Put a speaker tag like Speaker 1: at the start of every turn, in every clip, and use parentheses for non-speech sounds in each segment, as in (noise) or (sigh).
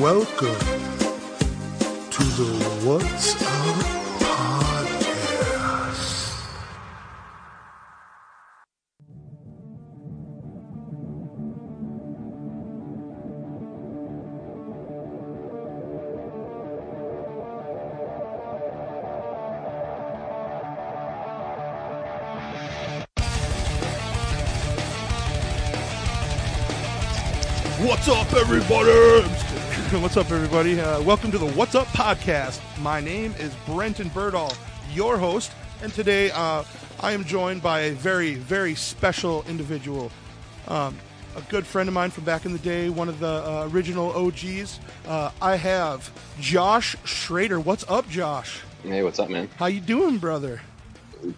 Speaker 1: welcome to the What's Up Podcast. What's up, everybody? I'm just kidding. What's up, everybody? Uh, welcome to the What's Up podcast. My name is Brenton Birdall, your host, and today uh, I am joined by a very, very special individual. Um, a good friend of mine from back in the day, one of the uh, original OGs. Uh, I have Josh Schrader. What's up, Josh?
Speaker 2: Hey, what's up, man?
Speaker 1: How you doing, brother?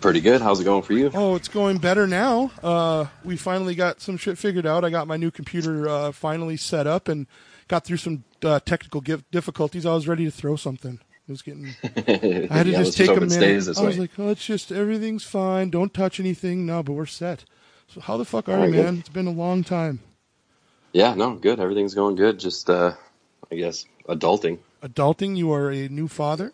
Speaker 2: Pretty good. How's it going for you?
Speaker 1: Oh, it's going better now. Uh, we finally got some shit figured out. I got my new computer uh, finally set up and got through some uh, technical difficulties. I was ready to throw something. It was getting. (laughs) I had to
Speaker 2: Yeah,
Speaker 1: just take a minute. I was like, "Oh, it's just everything's fine. Don't touch anything." No, but we're set. So how the fuck are
Speaker 2: All
Speaker 1: you,
Speaker 2: right, good.
Speaker 1: man? It's been a long time.
Speaker 2: Yeah, no, good. Everything's going good. Just, uh, I guess, adulting.
Speaker 1: Adulting. You are a new father.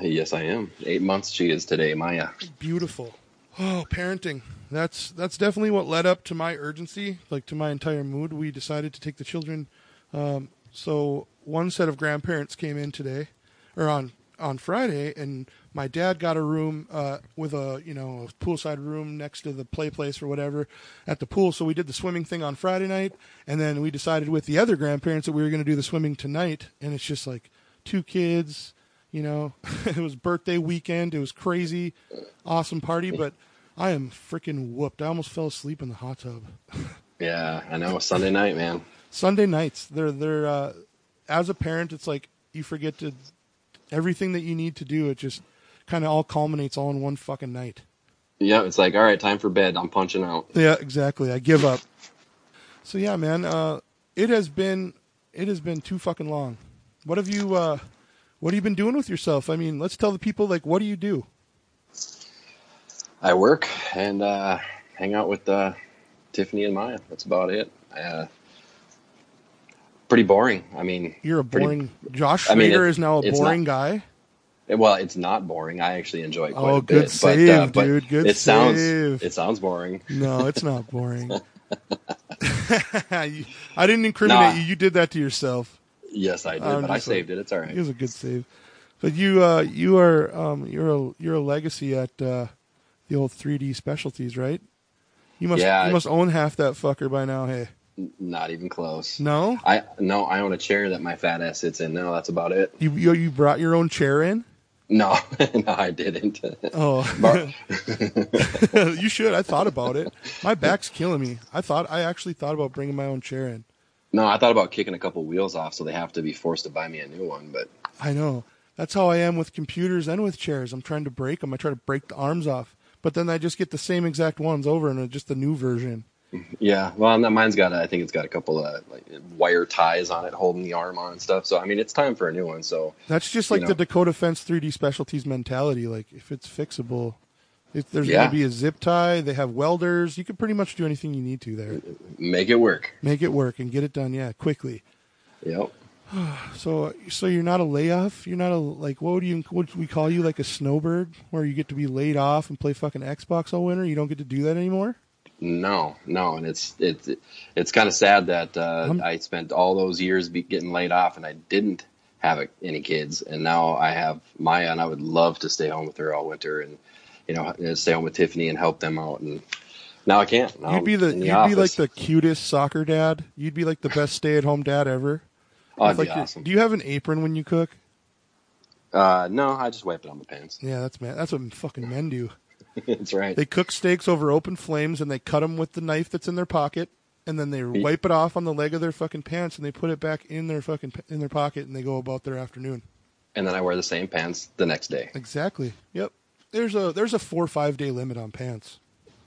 Speaker 2: Yes, I am. Eight months she is today, Maya.
Speaker 1: Beautiful. Oh, parenting. That's that's definitely what led up to my urgency, like to my entire mood. We decided to take the children. Um, so one set of grandparents came in today, or on on Friday, and my dad got a room uh, with a you know a poolside room next to the play place or whatever at the pool. So we did the swimming thing on Friday night, and then we decided with the other grandparents that we were going to do the swimming tonight. And it's just like two kids, you know. (laughs) it was birthday weekend. It was crazy, awesome party, but. I am freaking whooped. I almost fell asleep in the hot tub. (laughs)
Speaker 2: Yeah, I know. Sunday night, man.
Speaker 1: Sunday nights, they're they're uh, as a parent, it's like you forget to everything that you need to do. It just kind of all culminates all in one fucking night.
Speaker 2: Yeah, it's like, all right, time for bed. I'm punching out.
Speaker 1: Yeah, exactly. I give up. So yeah, man, uh, it has been it has been too fucking long. What have you uh, what have you been doing with yourself? I mean, let's tell the people like what do you do?
Speaker 2: I work and uh, hang out with uh, Tiffany and Maya. That's about it. Uh, pretty boring. I mean,
Speaker 1: You're a
Speaker 2: pretty-
Speaker 1: boring. Josh
Speaker 2: I mean, it-
Speaker 1: is now a boring
Speaker 2: not-
Speaker 1: guy.
Speaker 2: Well, it's not boring. I actually enjoy it quite
Speaker 1: Oh,
Speaker 2: a
Speaker 1: good
Speaker 2: bit.
Speaker 1: save,
Speaker 2: but, uh, but
Speaker 1: dude. Good
Speaker 2: it sounds
Speaker 1: save.
Speaker 2: it sounds boring.
Speaker 1: No, it's not boring. (laughs) (laughs) I didn't incriminate
Speaker 2: Nah.
Speaker 1: you. You did that to yourself.
Speaker 2: Yes, I did, but I
Speaker 1: just like-
Speaker 2: saved it. It's all right.
Speaker 1: It was a good save. But you, uh, you are, um, you're a, you're a legacy at uh, the old 3D specialties, right? You must,
Speaker 2: Yeah,
Speaker 1: you must own half that fucker by now. Hey,
Speaker 2: Not even close.
Speaker 1: no,
Speaker 2: I no, I own a chair that my fat ass sits in. No, that's about it.
Speaker 1: you, you, you brought your own chair in.
Speaker 2: No, (laughs) no, I didn't.
Speaker 1: Oh, (laughs) (laughs) you should. I thought about it. My back's killing me. I thought, I actually thought about bringing my own chair in.
Speaker 2: no, I thought about kicking a couple wheels off, so they have to be forced to buy me a new one. But
Speaker 1: I know. That's how I am with computers and with chairs. I'm trying to break them. I try to break the arms off, but then I just get the same exact ones over and just a new version.
Speaker 2: Yeah, well, no, mine's got. A, I think it's got a couple of like wire ties on it, holding the arm on and stuff. So I mean, it's time for a new one. So
Speaker 1: That's just like
Speaker 2: You
Speaker 1: the. Dakota Fence 3D Specialties mentality. Like if it's fixable, if there's
Speaker 2: Yeah.
Speaker 1: going to be a zip tie, they have welders. You can pretty much do anything you need to there.
Speaker 2: make it work.
Speaker 1: Make it work and get it done. Yeah, quickly.
Speaker 2: Yep. (sighs)
Speaker 1: So, so you're not a layoff. You're not a like. What would you? What would we call you? Like a snowbird, where you get to be laid off and play fucking Xbox all winter. You don't get to do that anymore.
Speaker 2: No, no, and it's it's it's kind of sad that uh,
Speaker 1: I'm-
Speaker 2: I spent all those years be getting laid off and I didn't have a, any kids, and now I have Maya, and I would love to stay home with her all winter, and you know, stay home with Tiffany and help them out, and now I can't. Now
Speaker 1: You'd be
Speaker 2: I'm
Speaker 1: the you'd be like the cutest soccer dad. You'd be like the best stay at home dad ever.
Speaker 2: oh,
Speaker 1: like
Speaker 2: awesome.
Speaker 1: do you have an apron when you cook?
Speaker 2: Uh, no, I just wipe it on my pants.
Speaker 1: Yeah, that's man. That's what fucking men do. (laughs)
Speaker 2: That's right.
Speaker 1: They cook steaks over open flames and they cut them with the knife that's in their pocket, and then they wipe it off on the leg of their fucking pants and they put it back in their fucking in their pocket and they go about their afternoon.
Speaker 2: and then I wear the same pants the next day.
Speaker 1: Exactly. Yep. There's a there's a four or five day limit on pants.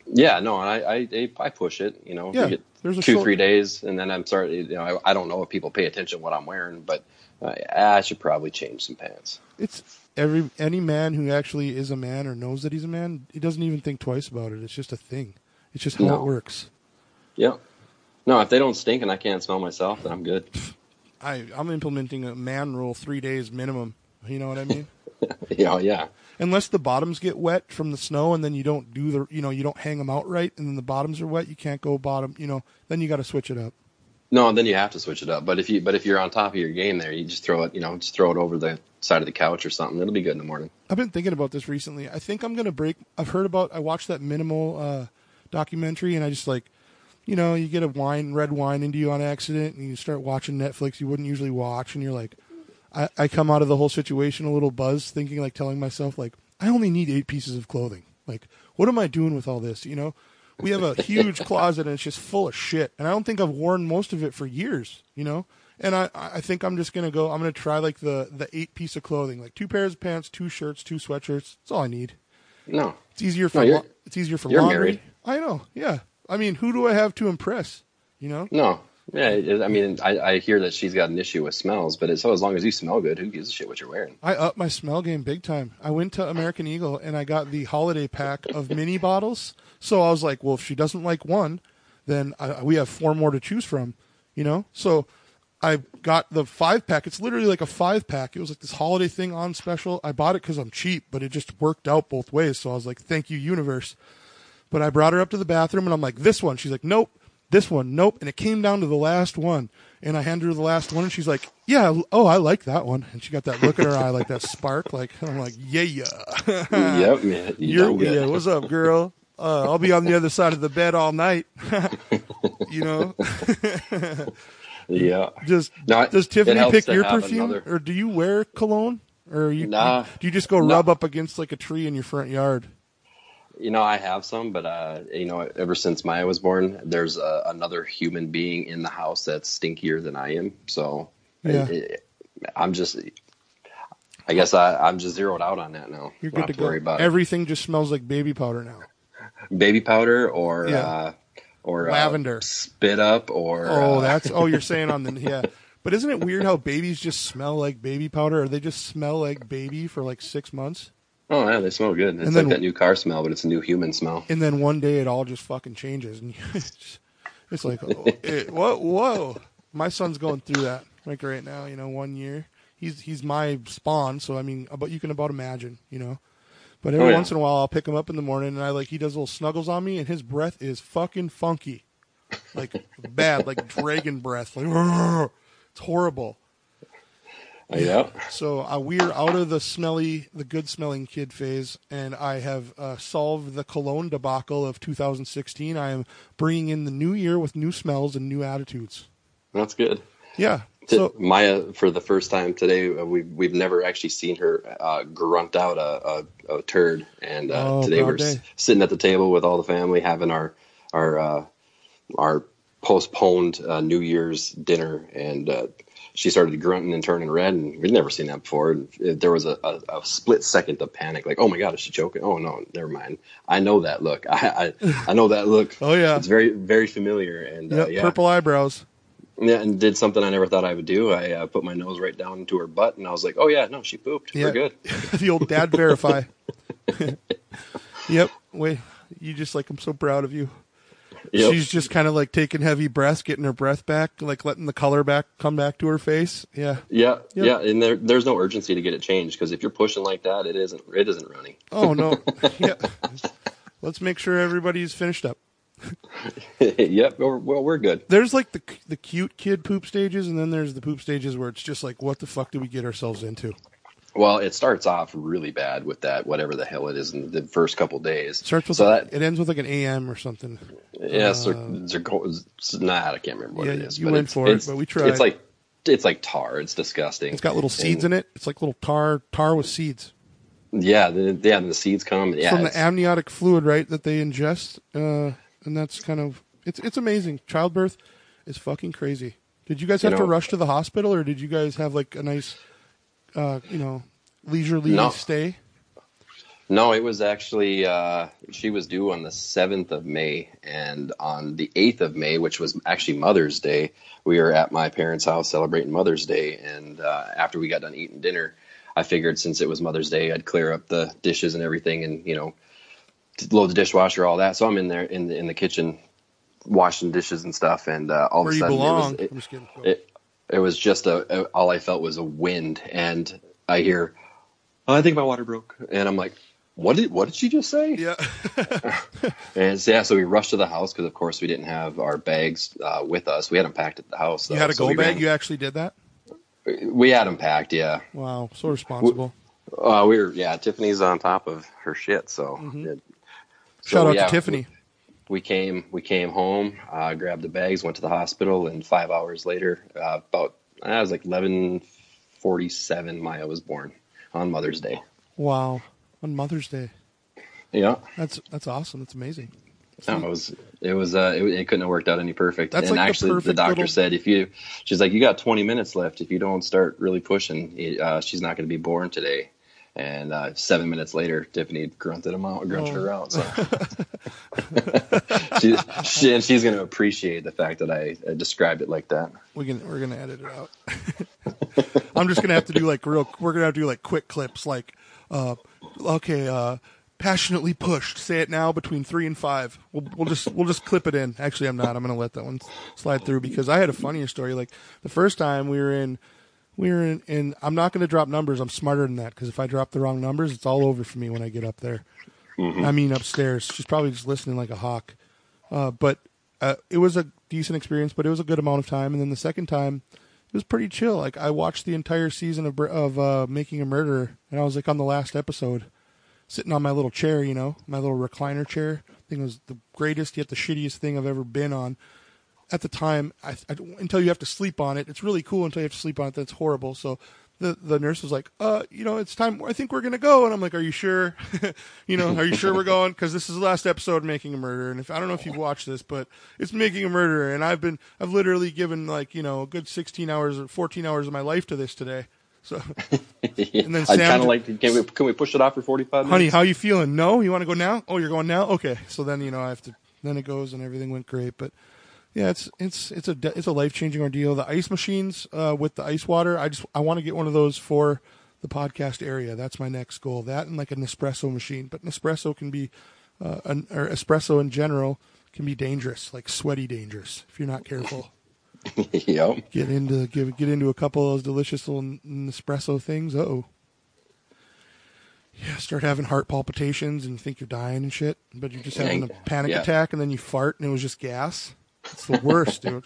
Speaker 2: Yeah, no, I I, I push it. You know,
Speaker 1: Yeah,
Speaker 2: You
Speaker 1: there's a
Speaker 2: two
Speaker 1: short-
Speaker 2: three days, and then I'm sorry. You know, I, I don't know if people pay attention to what I'm wearing, but uh, I should probably change some pants.
Speaker 1: It's every any man who actually is a man or knows that he's a man, he doesn't even think twice about it. It's just a thing. It's just how
Speaker 2: No.
Speaker 1: it works.
Speaker 2: Yeah. No, if they don't stink and I can't smell myself, then I'm good. (laughs)
Speaker 1: I I'm implementing a man rule, three days minimum. You know what I mean? (laughs)
Speaker 2: yeah, yeah.
Speaker 1: Unless the bottoms get wet from the snow, and then you don't do the, you know, you don't hang them out right, and then the bottoms are wet, you can't go bottom. You know, then you got to switch it up.
Speaker 2: No, then you have to switch it up. But if you but if you're on top of your game there, you just throw it, you know, just throw it over the side of the couch or something. It'll be good in the morning.
Speaker 1: I've been thinking about this recently. I think I'm gonna break. I've heard about. I watched that minimal uh, documentary, and I just like, you know, you get a wine, red wine into you on accident, and you start watching Netflix you wouldn't usually watch, and you're like, I, I come out of the whole situation a little buzzed, thinking like telling myself like, I only need eight pieces of clothing. Like, what am I doing with all this? You know, we have a huge closet and it's just full of shit, and I don't think I've worn most of it for years. You know, and I I think I'm just gonna go. I'm gonna try like the the eight piece of clothing, like two pairs of pants, two shirts, two sweatshirts. That's all I need.
Speaker 2: No,
Speaker 1: It's easier for
Speaker 2: No,
Speaker 1: la- it's easier for
Speaker 2: you're
Speaker 1: laundry.
Speaker 2: married.
Speaker 1: I know. Yeah. I mean, who do I have to impress? You know.
Speaker 2: no. Yeah, it- I mean, I, I hear that she's got an issue with smells, but so as long as you smell good, who gives a shit what you're wearing?
Speaker 1: I up my smell game big time. I went to American Eagle and I got the holiday pack of mini bottles. So I was like, well, if she doesn't like one, then I, we have four more to choose from, you know? So I got the five pack. It's literally like a five pack. It was like this holiday thing on special. I bought it because I'm cheap, but it just worked out both ways. So I was like, thank you, universe. But I brought her up to the bathroom and I'm like, this one. She's like, nope. This one, nope. And it came down to the last one. And I handed her the last one and she's like, yeah, oh, I like that one. And she got that look in her eye, like that (laughs) spark. Like, I'm like, yeah, yeah.
Speaker 2: yep, man. (laughs) You
Speaker 1: You're, yeah, what's up, girl? Uh, I'll be on the other side of the bed all night. (laughs) you know,
Speaker 2: yeah.
Speaker 1: just
Speaker 2: No, it-
Speaker 1: does Tiffany pick your perfume,
Speaker 2: another-
Speaker 1: or do you wear cologne, or you
Speaker 2: Nah.
Speaker 1: do you just go
Speaker 2: No.
Speaker 1: rub up against like a tree in your front yard?
Speaker 2: You know, I have some, but uh, you know, ever since Maya was born, there's uh, another human being in the house that's stinkier than I am. So
Speaker 1: Yeah.
Speaker 2: it- I'm just, I guess I, I'm just zeroed out on that now.
Speaker 1: You're good to
Speaker 2: to
Speaker 1: go.
Speaker 2: worry about it.
Speaker 1: Everything just smells like baby powder now.
Speaker 2: baby powder or
Speaker 1: Yeah.
Speaker 2: uh, or
Speaker 1: Lavender.
Speaker 2: uh, spit up or
Speaker 1: Oh,
Speaker 2: uh,
Speaker 1: that's oh, you're saying on the (laughs) yeah. But isn't it weird how babies just smell like baby powder, or they just smell like baby for like six months,
Speaker 2: oh yeah, they smell good. It's
Speaker 1: And
Speaker 2: like that new car smell, but it's a new human smell.
Speaker 1: and then one day it all just fucking changes, and it's, (laughs) it's like, oh, it, whoa, whoa. My son's going through that like right now. You know, one year he's he's my spawn, so I mean, uh, about you can about imagine, you know. But every
Speaker 2: Oh, yeah.
Speaker 1: once in a while, I'll pick him up in the morning, and I like he does little snuggles on me, and his breath is fucking funky, like bad, like dragon breath, like (laughs) it's horrible.
Speaker 2: Yeah.
Speaker 1: So uh, we're out of the smelly, the good smelling kid phase, and I have uh, solved the cologne debacle of 2016. I am bringing in the new year with new smells and new attitudes.
Speaker 2: That's good.
Speaker 1: Yeah. So
Speaker 2: Maya, for the first time today, uh, we've we've never actually seen her uh, grunt out a, a, a turd, and uh,
Speaker 1: Oh,
Speaker 2: today we're s- sitting at the table with all the family having our our uh, our postponed uh, New Year's dinner, and uh, she started grunting and turning red, and we'd never seen that before. And there was a, a, a split second of panic, like, "Oh my God, is she choking?" Oh no, never mind. I know that look. (laughs) I I, I know that look. (laughs)
Speaker 1: Oh, yeah.
Speaker 2: it's very very familiar, and uh, yeah,
Speaker 1: purple eyebrows.
Speaker 2: yeah, and did something I never thought I would do. I uh, put my nose right down into her butt, and I was like, "Oh yeah, no, she pooped.
Speaker 1: Yeah.
Speaker 2: We're good." (laughs)
Speaker 1: the old dad verify. yep. Wait, you just like I'm so proud of you.
Speaker 2: Yep.
Speaker 1: She's just kind of like taking heavy breaths, getting her breath back, like letting the color back come back to her face. Yeah.
Speaker 2: yeah,
Speaker 1: Yep.
Speaker 2: yeah, and there, there's no urgency to get it changed because if you're pushing like that, it isn't it isn't running.
Speaker 1: Oh no. (laughs) yeah. Let's make sure everybody's finished up. (laughs)
Speaker 2: yep, well, we're good.
Speaker 1: There's like the the cute kid poop stages, and then there's the poop stages where it's just like, what the fuck did we get ourselves into?
Speaker 2: Well, it starts off really bad with that whatever the hell it is in the first couple days.
Speaker 1: Starts with
Speaker 2: so
Speaker 1: like,
Speaker 2: that
Speaker 1: it ends with like an AM or something.
Speaker 2: yeah, zir- zirco- nah, I can't remember what
Speaker 1: Yeah,
Speaker 2: it is.
Speaker 1: you
Speaker 2: but
Speaker 1: went
Speaker 2: it's,
Speaker 1: for it, but we tried.
Speaker 2: It's like it's like tar. It's disgusting.
Speaker 1: It's got little seeds in it. It's like little tar tar with seeds
Speaker 2: Yeah, the, yeah, and the seeds come. Yeah,
Speaker 1: from the amniotic fluid, right? That they ingest, uh, and that's kind of it's it's amazing. Childbirth is fucking crazy. Did you guys
Speaker 2: You
Speaker 1: have to rush to the hospital, or did you guys have like a nice, uh, you know, leisurely
Speaker 2: No.
Speaker 1: stay?
Speaker 2: No, it was actually uh, she was due on the seventh of May, and on the eighth of May, which was actually Mother's Day, we were at my parents' house celebrating Mother's Day. And uh, after we got done eating dinner, I figured since it was Mother's Day, I'd clear up the dishes and everything, and you know, load the dishwasher, all that. So I'm in there in the in the kitchen washing dishes and stuff, and uh, all
Speaker 1: Where
Speaker 2: of a sudden
Speaker 1: belong.
Speaker 2: it was.
Speaker 1: I'm just kidding.
Speaker 2: It, it, was just a, a all I felt was a wind, and I hear, oh, I think my water broke, and I'm like, what did what did she just say?
Speaker 1: Yeah. (laughs)
Speaker 2: And so, yeah, so we rushed to the house because of course we didn't have our bags uh, with us. We had them packed at the house.
Speaker 1: you had a
Speaker 2: so
Speaker 1: go bag.
Speaker 2: ran-
Speaker 1: You actually did that.
Speaker 2: we had them packed, yeah.
Speaker 1: Wow, so responsible.
Speaker 2: Uh, we were yeah. Tiffany's on top of her shit, so.
Speaker 1: Mhm.
Speaker 2: it- so,
Speaker 1: Shout out
Speaker 2: yeah,
Speaker 1: to Tiffany.
Speaker 2: we came we came home uh, grabbed the bags went to the hospital and five hours later uh, about i was like 1147 maya was born on mother's day
Speaker 1: Wow, on Mother's Day.
Speaker 2: yeah
Speaker 1: That's that's awesome. That's amazing.
Speaker 2: no, it was it was uh, it, it couldn't have worked out any perfect
Speaker 1: That's
Speaker 2: and
Speaker 1: like the
Speaker 2: actually the,
Speaker 1: perfect
Speaker 2: doctor
Speaker 1: little-
Speaker 2: said if you she's like you got 20 minutes left if you don't start really pushing uh, she's not going to be born today and uh, seven minutes later, Tiffany grunted him out, grunted
Speaker 1: Oh.
Speaker 2: her out. So (laughs) she, she, and she's going to appreciate the fact that I, I described it like that.
Speaker 1: We can we're gonna edit it out. (laughs) I'm just gonna have to do like real. We're gonna have to do like quick clips. Like, uh, okay, uh, passionately pushed. Say it now between three and five. We'll we'll just we'll just clip it in. Actually, I'm not. I'm gonna let that one slide through because I had a funnier story. Like the first time we were in. We were in, and I'm not going to drop numbers. I'm smarter than that because if I drop the wrong numbers, it's all over for me when I get up there. I mean, upstairs. She's probably just listening like a hawk. Uh, but uh, it was a decent experience, but it was a good amount of time. And then the second time, it was pretty chill. Like I watched the entire season of of uh, Making a Murderer, and I was like on the last episode, sitting on my little chair, you know, my little recliner chair. I think it was the greatest yet the shittiest thing I've ever been on. At the time, I, I, until you have to sleep on it, it's really cool. Until you have to sleep on it, that's horrible. So the the nurse was like, "Uh, you know, it's time. I think we're gonna go." And I'm like, "Are you sure? (laughs) you know, are you sure we're going? Because this is the last episode of Making a Murderer. And if I don't know if you've watched this, but it's Making a Murderer, and I've been I've literally given like you know a good 16 hours or 14 hours of my life to this today. So, (laughs) And then
Speaker 2: I'd kind of like, can we, can we push it off for 45
Speaker 1: honey,
Speaker 2: minutes?
Speaker 1: how you feeling? No, you want to go now? Oh, you're going now? Okay. So then you know I have to. Then it goes, and everything went great. But yeah, it's it's it's a it's a life changing ordeal. The ice machines uh, with the ice water. I just I want to get one of those for the podcast area. That's my next goal. That and like a Nespresso machine. But Nespresso can be, uh, an, or espresso in general can be dangerous, like sweaty dangerous if you're not careful. (laughs)
Speaker 2: yep.
Speaker 1: get into give get into a couple of those delicious little Nespresso things. Oh, yeah, start having heart palpitations and think you're dying and shit, but you're just having a panic
Speaker 2: Yeah.
Speaker 1: attack and then you fart and it was just gas. It's the worst, dude.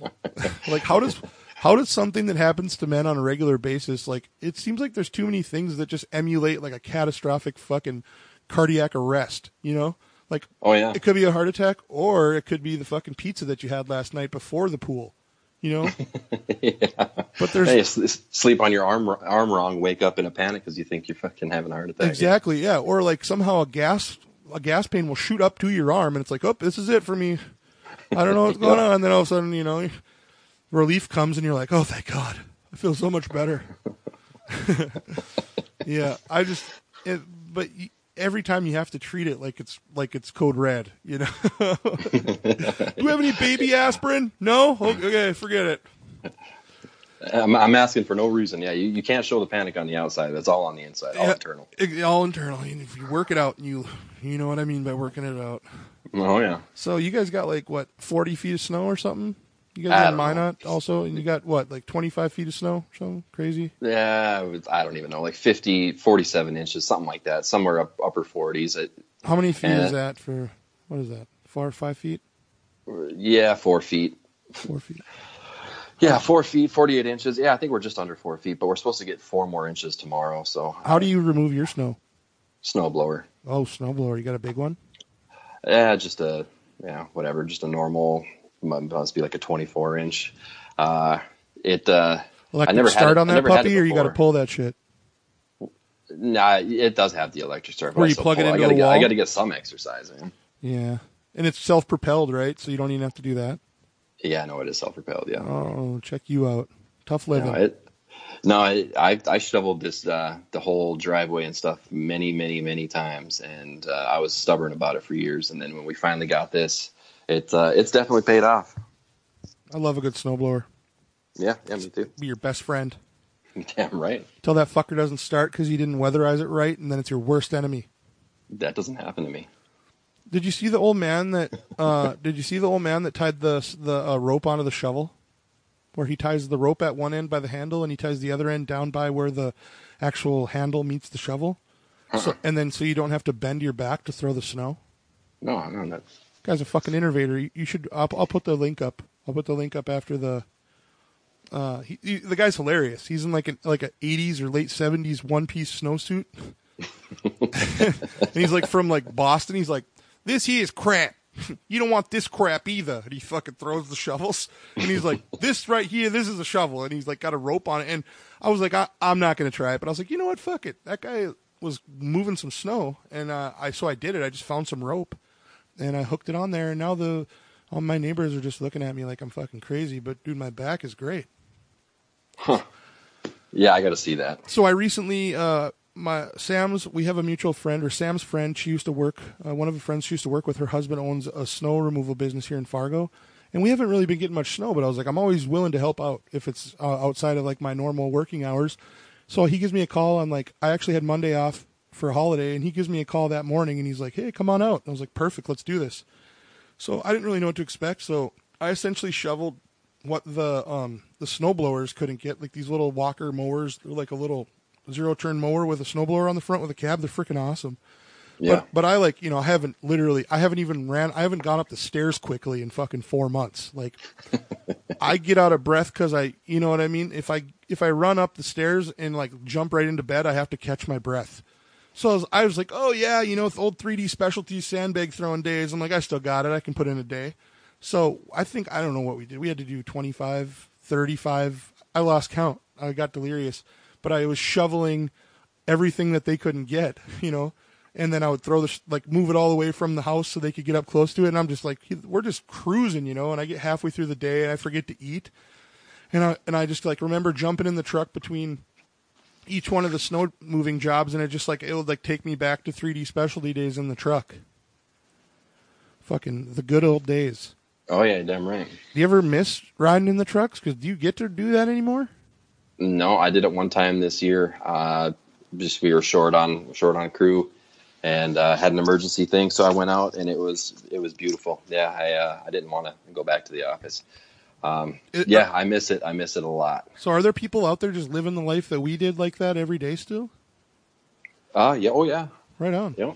Speaker 1: (laughs) like how does how does something that happens to men on a regular basis like it seems like there's too many things that just emulate like a catastrophic fucking cardiac arrest, you know? Like
Speaker 2: Oh, yeah.
Speaker 1: it could be a heart attack or it could be the fucking pizza that you had last night before the pool. You know? (laughs) yeah. But there's
Speaker 2: Hey, sleep on your arm arm wrong, wake up in a panic because you think you're fucking having a heart attack.
Speaker 1: exactly, yeah. Or like somehow a gas a gas pain will shoot up to your arm and it's like, Oh, this is it for me. I don't know what's going (laughs) on. And then all of a sudden, you know, relief comes and you're like, Oh thank God. I feel so much better. (laughs) yeah. I just it, but every time you have to treat it like it's like it's code red, you know. (laughs) Do we have any baby aspirin? No? Okay, forget it.
Speaker 2: I'm, I'm asking for no reason. Yeah, you, you can't show the panic on the outside. That's all on the inside, all
Speaker 1: Yeah,
Speaker 2: internal.
Speaker 1: it- all internal. And if you work it out, and you you know what I mean by working it out.
Speaker 2: Oh yeah.
Speaker 1: So you guys got like what forty feet of snow or something? You guys got
Speaker 2: don't know.
Speaker 1: Minot also, and you got what like twenty five feet of snow? So crazy.
Speaker 2: Yeah, was- I don't even know, like 50, 47 inches, something like that, somewhere up upper 40s. It,
Speaker 1: How many feet is eh. that for? What is that? Four or five feet?
Speaker 2: yeah, four feet.
Speaker 1: Four feet.
Speaker 2: Yeah, four feet, 48 inches. Yeah, I think we're just under four feet, but we're supposed to get four more inches tomorrow. So,
Speaker 1: How do you remove your snow?
Speaker 2: snow blower.
Speaker 1: Oh, snowblower. You got a big one?
Speaker 2: Yeah, just a, yeah, whatever, just a normal, must be like a 24 inch. Uh, it, uh,
Speaker 1: Electric
Speaker 2: I never had
Speaker 1: start
Speaker 2: it-
Speaker 1: on that
Speaker 2: had
Speaker 1: puppy,
Speaker 2: it
Speaker 1: or you got to pull that shit?
Speaker 2: nah, it does have the electric start.
Speaker 1: Where you plug it
Speaker 2: pull I
Speaker 1: into
Speaker 2: gotta
Speaker 1: a
Speaker 2: get, I got to get some exercise in.
Speaker 1: Yeah, and it's self propelled, right? So you don't even have to do that.
Speaker 2: Yeah, no, it is self-propelled. Yeah.
Speaker 1: Oh, check you out. Tough living.
Speaker 2: No, it, no I, I I shoveled this uh, the whole driveway and stuff many many many times, and uh, I was stubborn about it for years. And then when we finally got this, it uh, it's definitely paid off.
Speaker 1: I love a good snowblower.
Speaker 2: Yeah, yeah, me too.
Speaker 1: Be your best friend. (laughs)
Speaker 2: Damn right.
Speaker 1: Till that fucker doesn't start because you didn't weatherize it right, and then it's your worst enemy.
Speaker 2: That doesn't happen to me.
Speaker 1: Did you see the old man that? Uh, (laughs) did you see the old man that tied the the uh, rope onto the shovel? Where he ties the rope at one end by the handle and he ties the other end down by where the actual handle meets the shovel. So and then so you don't have to bend your back to throw the snow.
Speaker 2: No, no, that's
Speaker 1: Guy's a fucking innovator. You, you should. I'll, I'll put the link up. I'll put the link up after the. Uh, he, he, the guy's hilarious. He's in like an like a '80s or late '70s one piece snowsuit, (laughs) (laughs) and he's like from like Boston. He's like, "This here is crap. You don't want this crap either." And he fucking throws the shovels, and he's like, (laughs) "This right here, this is a shovel," and he's like got a rope on it. And I was like, I, "I'm not gonna try it," but I was like, "You know what? Fuck it." That guy was moving some snow, and uh, I so I did it. I just found some rope and I hooked it on there. And now the all my neighbors are just looking at me like I'm fucking crazy. But dude, my back is great. Huh.
Speaker 2: yeah. I got to see that.
Speaker 1: So I recently, uh, my Sam's, we have a mutual friend, or Sam's friend. She used to work. Uh, one of the friends she used to work with. Her husband owns a snow removal business here in Fargo. And we haven't really been getting much snow, but I was like, I'm always willing to help out if it's uh, outside of like my normal working hours. So he gives me a call on like I actually had Monday off for a holiday, and he gives me a call that morning, and he's like, "Hey, come on out." And I was like, "Perfect, let's do this." So I didn't really know what to expect, so I essentially shoveled what the um the snow blowers couldn't get, like these little walker mowers, they're like a little zero turn mower with a snowblower on the front with a cab. They're freaking awesome.
Speaker 2: Yeah.
Speaker 1: But but I like you know I haven't literally I haven't even ran I haven't gone up the stairs quickly in fucking four months. Like (laughs) I get out of breath because I you know what I mean. If I if I run up the stairs and like jump right into bed, I have to catch my breath. So I was, I was like, oh yeah, you know, with old 3D specialties sandbag throwing days, I'm like, I still got it. I can put in a day. So I think I don't know what we did. We had to do 25, 35. I lost count. I got delirious, but I was shoveling everything that they couldn't get, (laughs) you know and then I would throw the sh- like move it all away from the house so they could get up close to it. And I'm just like, we're just cruising, you know. And I get halfway through the day and I forget to eat, and I and I just like remember jumping in the truck between each one of the snow moving jobs, and it just like it would like take me back to 3D specialty days in the truck. Fucking the good old days.
Speaker 2: Oh yeah, damn right.
Speaker 1: Do you ever miss riding in the trucks? Because do you get to do that anymore?
Speaker 2: No, I did it one time this year. Uh, just we were short on short on crew, and uh, had an emergency thing, so I went out and it was it was beautiful. Yeah, I uh, I didn't want to go back to the office. Um,
Speaker 1: It-
Speaker 2: yeah, I miss it. I miss it a lot.
Speaker 1: So are there people out there just living the life that we did like that every day still?
Speaker 2: Uh, yeah, oh yeah,
Speaker 1: Right on.
Speaker 2: yeah,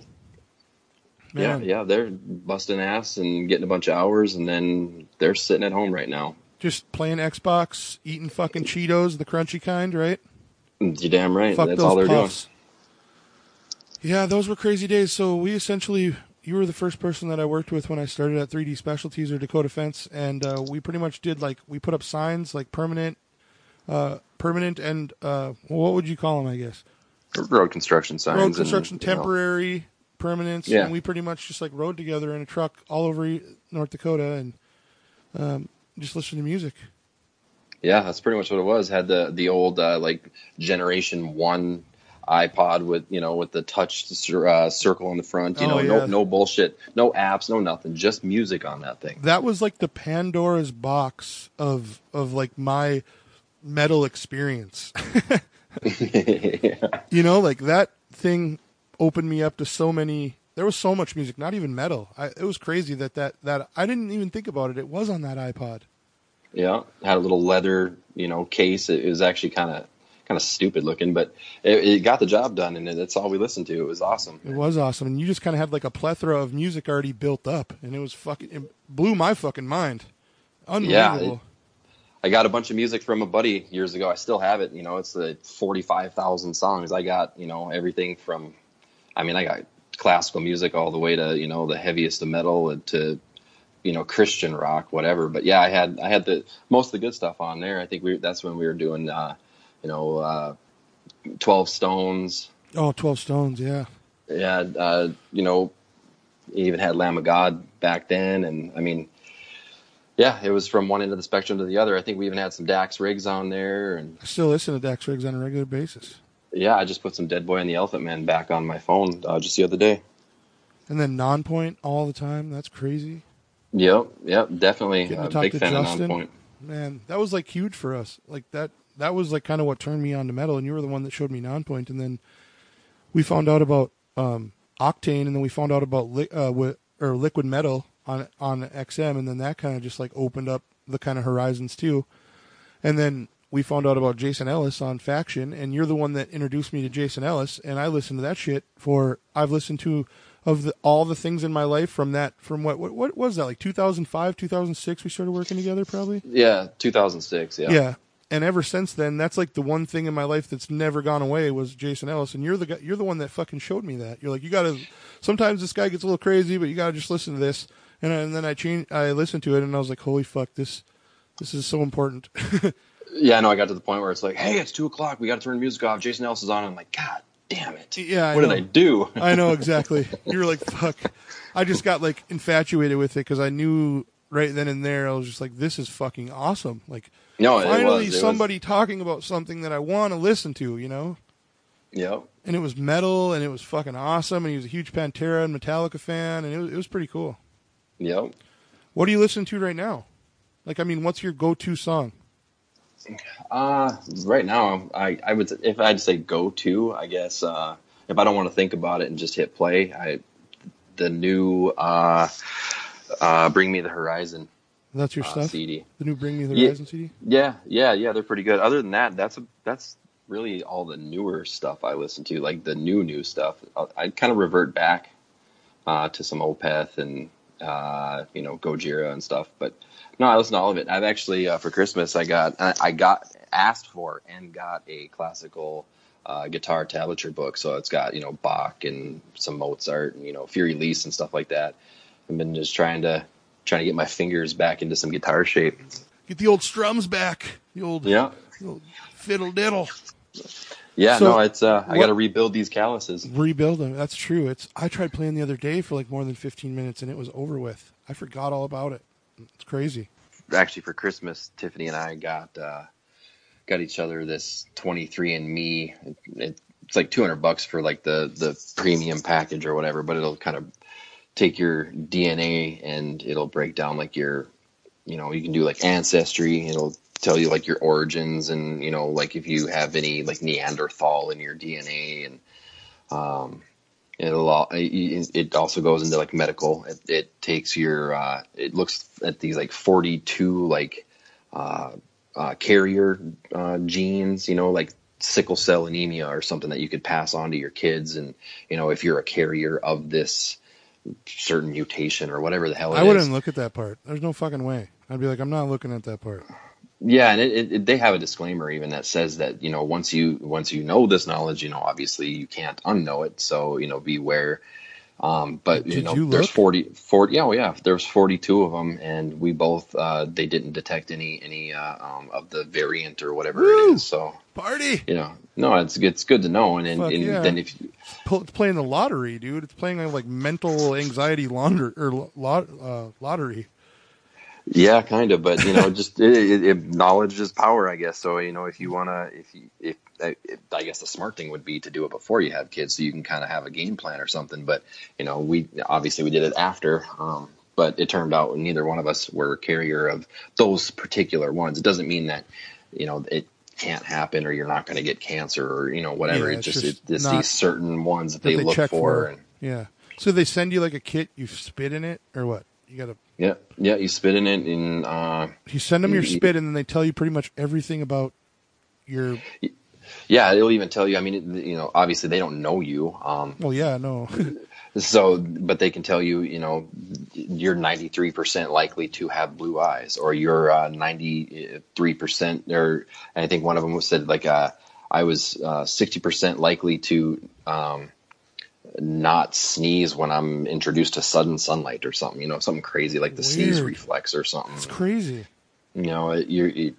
Speaker 1: Man.
Speaker 2: yeah, yeah. They're busting ass and getting a bunch of hours, and then they're sitting at home right now.
Speaker 1: Just playing Xbox, eating fucking Cheetos, the crunchy kind, right?
Speaker 2: You're damn right.
Speaker 1: Fuck
Speaker 2: That's
Speaker 1: those
Speaker 2: all they're
Speaker 1: puffs. Yeah, those were crazy days. So we essentially, you were the first person that I worked with when I started at 3D Specialties or Dakota Fence, and uh, we pretty much did like we put up signs like permanent, uh, permanent, and uh, what would you call them? I guess
Speaker 2: road construction signs.
Speaker 1: road
Speaker 2: and,
Speaker 1: construction,
Speaker 2: you know,
Speaker 1: temporary, permanence,
Speaker 2: Yeah.
Speaker 1: and we pretty much just like rode together in a truck all over North Dakota and um, just listen to music.
Speaker 2: Yeah, that's pretty much what it was. Had the the old uh, like generation one iPod with you know with the touch uh, circle on the front. You
Speaker 1: Oh,
Speaker 2: know,
Speaker 1: yeah.
Speaker 2: no no bullshit, no apps, no nothing, just music on that thing.
Speaker 1: that was like the Pandora's box of of like my metal experience. (laughs) (laughs) yeah. you know, like that thing opened me up to so many. There was so much music, not even metal. I, it was crazy that that that I didn't even think about it. It was on that iPod.
Speaker 2: yeah, had a little leather you know case. It was actually kind of kind of stupid looking, but it, it got the job done, and that's all we listened to. It was awesome.
Speaker 1: It was awesome, and you just kind of had like a plethora of music already built up, and it was fucking it blew my fucking mind. Unbelievable.
Speaker 2: Yeah, I got a bunch of music from a buddy years ago. I still have it. You know, it's the forty-five thousand songs. I got you know everything from, I mean, I got classical music all the way to you know the heaviest of metal and to, you know, Christian rock, whatever. But yeah, I had I had the most of the good stuff on there. I think we that's when we were doing, uh, you know, uh, Twelve Stones.
Speaker 1: oh, 12 Stones, yeah.
Speaker 2: Yeah, uh, you know, even had Lamb of God back then, and I mean, yeah, it was from one end of the spectrum to the other. I think we even had some Dax Riggs on there, and
Speaker 1: I still listen to Dax Riggs on a regular basis.
Speaker 2: Yeah, I just put some Deadboy and the Elephantmen back on my phone uh, just the other day.
Speaker 1: And then Nonpoint all the time. That's crazy.
Speaker 2: Yep, yep, definitely
Speaker 1: talk
Speaker 2: big fan of
Speaker 1: Justin.
Speaker 2: Nonpoint.
Speaker 1: Man, that was like huge for us. Like that that was like kind of what turned me on to metal and you were the one that showed me Nonpoint and then we found out about um Octane and then we found out about li- uh wi- or liquid metal on on XM and then that kind of just like opened up the kind of horizons too. And then we found out about Jason Ellis on Faction, and you're the one that introduced me to Jason Ellis, and I listened to that shit for I've listened to of the, all the things in my life from that from what what what was that like 2005 2006 we started working together probably
Speaker 2: Yeah, 2006. Yeah.
Speaker 1: yeah and ever since then that's like the one thing in my life that's never gone away was Jason Ellis and you're the guy, you're the one that fucking showed me that you're like you got to sometimes this guy gets a little crazy but you got to just listen to this and, and then I changed I listened to it and I was like holy fuck this this is so important (laughs)
Speaker 2: Yeah, no, I got to the point where it's like, hey, it's two o'clock. We got to turn the music off. Jason Ellis is on. I'm like, God damn it.
Speaker 1: Yeah, I
Speaker 2: what
Speaker 1: know.
Speaker 2: did I do?
Speaker 1: I know exactly. You were like, "Fuck." I just got like infatuated with it because I knew right then and there I was just like, "This is fucking awesome!" Like,
Speaker 2: no,
Speaker 1: finally
Speaker 2: was.
Speaker 1: Somebody talking about something that I want to listen to, you know.
Speaker 2: Yep.
Speaker 1: And it was metal, and it was fucking awesome. And he was a huge Pantera and Metallica fan, and it was, it was pretty cool.
Speaker 2: Yep.
Speaker 1: What are you listening to right now? Like, I mean, what's your go-to song?
Speaker 2: Uh, right now, I, I would if I'd say go to, I guess uh, if I don't want to think about it and just hit play, I the new uh, uh, Bring Me the Horizon
Speaker 1: That's your
Speaker 2: uh,
Speaker 1: stuff.
Speaker 2: CD.
Speaker 1: The new Bring Me the
Speaker 2: Yeah.
Speaker 1: Horizon CD.
Speaker 2: Yeah, yeah, yeah, they're pretty good. Other than that, that's a, that's really all the newer stuff I listen to, like the new new stuff. I, I kind of revert back uh, to some Opeth and uh, you know Gojira and stuff, but no, I listen to all of it. I've actually uh, for Christmas I got I, I got asked for and got a classical uh, guitar tablature book, so it's got you know Bach and some Mozart and you know Für Elise and stuff like that. I've been just trying to trying to get my fingers back into some guitar shape.
Speaker 1: Get the old strums back. The old,
Speaker 2: Yeah.
Speaker 1: the old fiddle diddle.
Speaker 2: Yeah,
Speaker 1: So,
Speaker 2: no, it's uh, I
Speaker 1: what-
Speaker 2: got to rebuild these calluses.
Speaker 1: rebuild them. That's true. It's I tried playing the other day for like more than 15 minutes and it was over with. I forgot all about it. It's crazy.
Speaker 2: Actually, for Christmas, Tiffany and I got uh, got each other this 23andMe. It, it, it's like 200 bucks for like the the premium package or whatever, but it'll kind of take your DNA and it'll break down like your, you know, you can do like ancestry. It'll tell you like your origins and you know like if you have any like Neanderthal in your DNA and um, it'll it it also goes into like medical. It, it takes your uh, it looks at these like 42 like uh, uh, carrier uh, genes, you know, like sickle cell anemia or something that you could pass on to your kids, and you know if you're a carrier of this certain mutation or whatever the hell it
Speaker 1: I wouldn't look at that part. There's no fucking way. I'd be like, I'm not looking at that part.
Speaker 2: Yeah, and it, it, they have a disclaimer even that says that you know once you once you know this knowledge, you know obviously you can't unknow it. So you know beware. Um, but you
Speaker 1: Did
Speaker 2: know
Speaker 1: you
Speaker 2: there's
Speaker 1: look?
Speaker 2: 40, 40 yeah, oh, yeah, there's 42 of them, and we both uh, they didn't detect any any uh, um, of the variant or whatever
Speaker 1: Woo!
Speaker 2: it is. So
Speaker 1: Party.
Speaker 2: you know, no, it's it's good to know. And, and,
Speaker 1: Fuck
Speaker 2: and
Speaker 1: yeah.
Speaker 2: then if you,
Speaker 1: It's playing the lottery, dude. It's playing like mental anxiety launder or lot, uh, lottery.
Speaker 2: Yeah, kind of, but you know, just (laughs) it, it, it, knowledge is power, I guess. So you know, if you wanna, if you, if, if I guess the smart thing would be to do it before you have kids, so you can kind of have a game plan or something. But you know, we obviously we did it after, um, but it turned out neither one of us were carrier of those particular ones. It doesn't mean that you know it can't happen or you're not going to get cancer or you know whatever.
Speaker 1: Yeah,
Speaker 2: it's
Speaker 1: it's
Speaker 2: just,
Speaker 1: just
Speaker 2: it, it's these certain ones that
Speaker 1: That
Speaker 2: they,
Speaker 1: they
Speaker 2: look for.
Speaker 1: for.
Speaker 2: And,
Speaker 1: Yeah. So they send you like a kit. You spit in it or what? You gotta.
Speaker 2: yeah, yeah, you spit in it and. Uh,
Speaker 1: You send them your
Speaker 2: You-
Speaker 1: spit, and then they tell you pretty much everything about your.
Speaker 2: Yeah, it'll even tell you. I mean, it, you know, obviously they don't know you. Um,
Speaker 1: Well, yeah, no. (laughs)
Speaker 2: so, but they can tell you, you know, you're 93% likely to have blue eyes, or you're uh, 93%, or I think one of them said like, uh, I was uh, 60% likely to um, not sneeze when I'm introduced to sudden sunlight or something. You know, something crazy like the sneeze reflex or something.
Speaker 1: it's crazy.
Speaker 2: You know, you're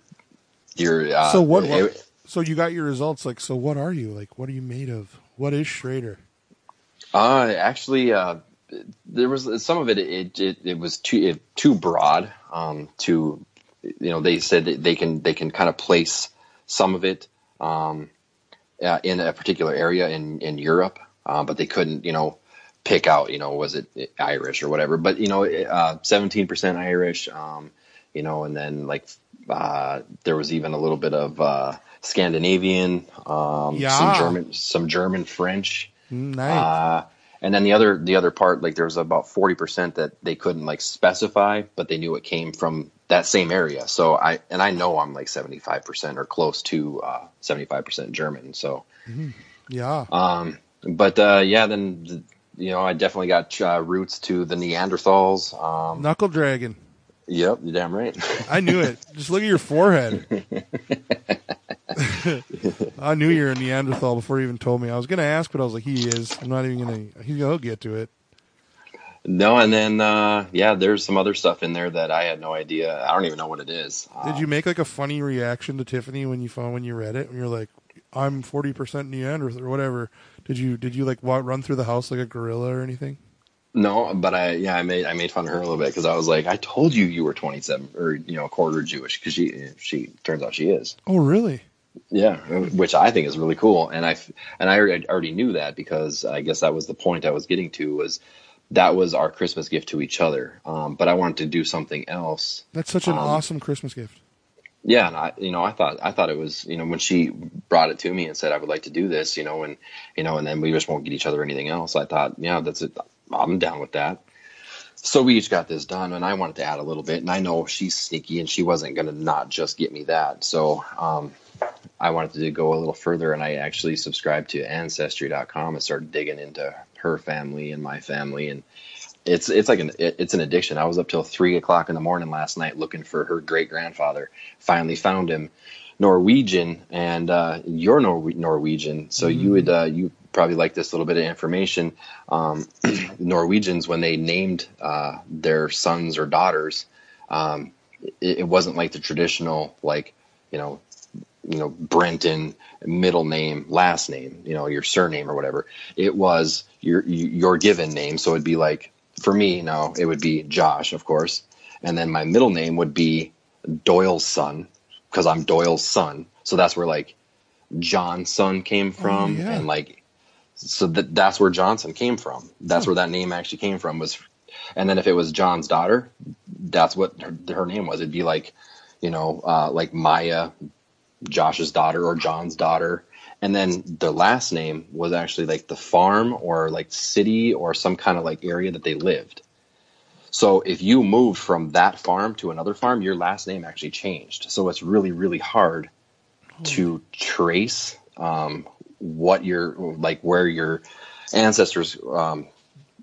Speaker 2: you're. Uh,
Speaker 1: so what?
Speaker 2: it-
Speaker 1: so you got your results. Like, so what are you? Like, what are you made of? What is Schrader?
Speaker 2: Uh, actually, uh, there was some of it. It it, it was too it, too broad. Um, to you know, they said that they can they can kind of place some of it um, uh, in a particular area in in Europe, uh, but they couldn't you know pick out you know was it Irish or whatever. But you know, seventeen percent Irish. Um, you know, and then like uh, there was even a little bit of uh, Scandinavian, um,
Speaker 1: Yeah.
Speaker 2: some German, some German French.
Speaker 1: Mm, Nice.
Speaker 2: Uh, and then the other the other part like there was about 40% that they couldn't like specify but they knew it came from that same area so i and i know i'm like 75% or close to uh, 75% german so
Speaker 1: Yeah.
Speaker 2: um but uh yeah then you know i definitely got uh, roots to the neanderthals um
Speaker 1: Knuckle dragon.
Speaker 2: yep you're damn right
Speaker 1: I knew it. (laughs) Just look at your forehead. (laughs) I knew you were a Neanderthal before you even told me. I was going to ask, but I was like, he is. I'm not even going to. He'll get to it.
Speaker 2: no and then uh yeah there's some other stuff in there that i had no idea i don't even know what it is
Speaker 1: Did
Speaker 2: Um,
Speaker 1: you make like a funny reaction to Tiffany when you found when you read it? When you're like, I'm 40% Neanderthal or whatever. Did you did you like run through the house like a gorilla or anything?
Speaker 2: No, but I yeah I made I made fun of her a little bit because I was like I told you you were 27 or you know a quarter Jewish because she she turns out she is
Speaker 1: Oh, really?
Speaker 2: yeah which I think is really cool and I and I already already knew that because I guess that was the point I was getting to was that was our Christmas gift to each other um, but I wanted to do something else
Speaker 1: That's such an
Speaker 2: Um,
Speaker 1: awesome Christmas gift.
Speaker 2: Yeah and i you know i thought i thought it was you know when she brought it to me and said i would like to do this you know and you know and then we just won't get each other anything else i thought yeah that's it i'm down with that. So we each got this done and i wanted to add a little bit and i know she's sneaky and she wasn't going to not just get me that so um i wanted to go a little further and i actually subscribed to ancestry.com and started digging into her family and my family and it's it's like an it- it's an addiction. I was up till three o'clock in the morning last night looking for her great grandfather. Finally found him, Norwegian, and uh, you're Nor- Norwegian, so you would uh, you probably like this little bit of information. Um, (clears throat) Norwegians, when they named uh, their sons or daughters, um, it, it wasn't like the traditional like you know you know Brenton middle name last name you know your surname or whatever it was your your given name so it'd be like for me now it would be Josh of course. And then my middle name would be Doyle's son because I'm Doyle's son. So that's where like John's son came from
Speaker 1: yeah.
Speaker 2: and like so that that's where Johnson came from. That's where that name actually came from was and then if it was John's daughter that's what her, her name was. It'd be like you know uh, like Maya Josh's daughter or John's daughter. And then the last name was actually like the farm or like city or some kind of like area that they lived. So if you moved from that farm to another farm, your last name actually changed. So it's really, really hard to trace um, what your like where your ancestors um,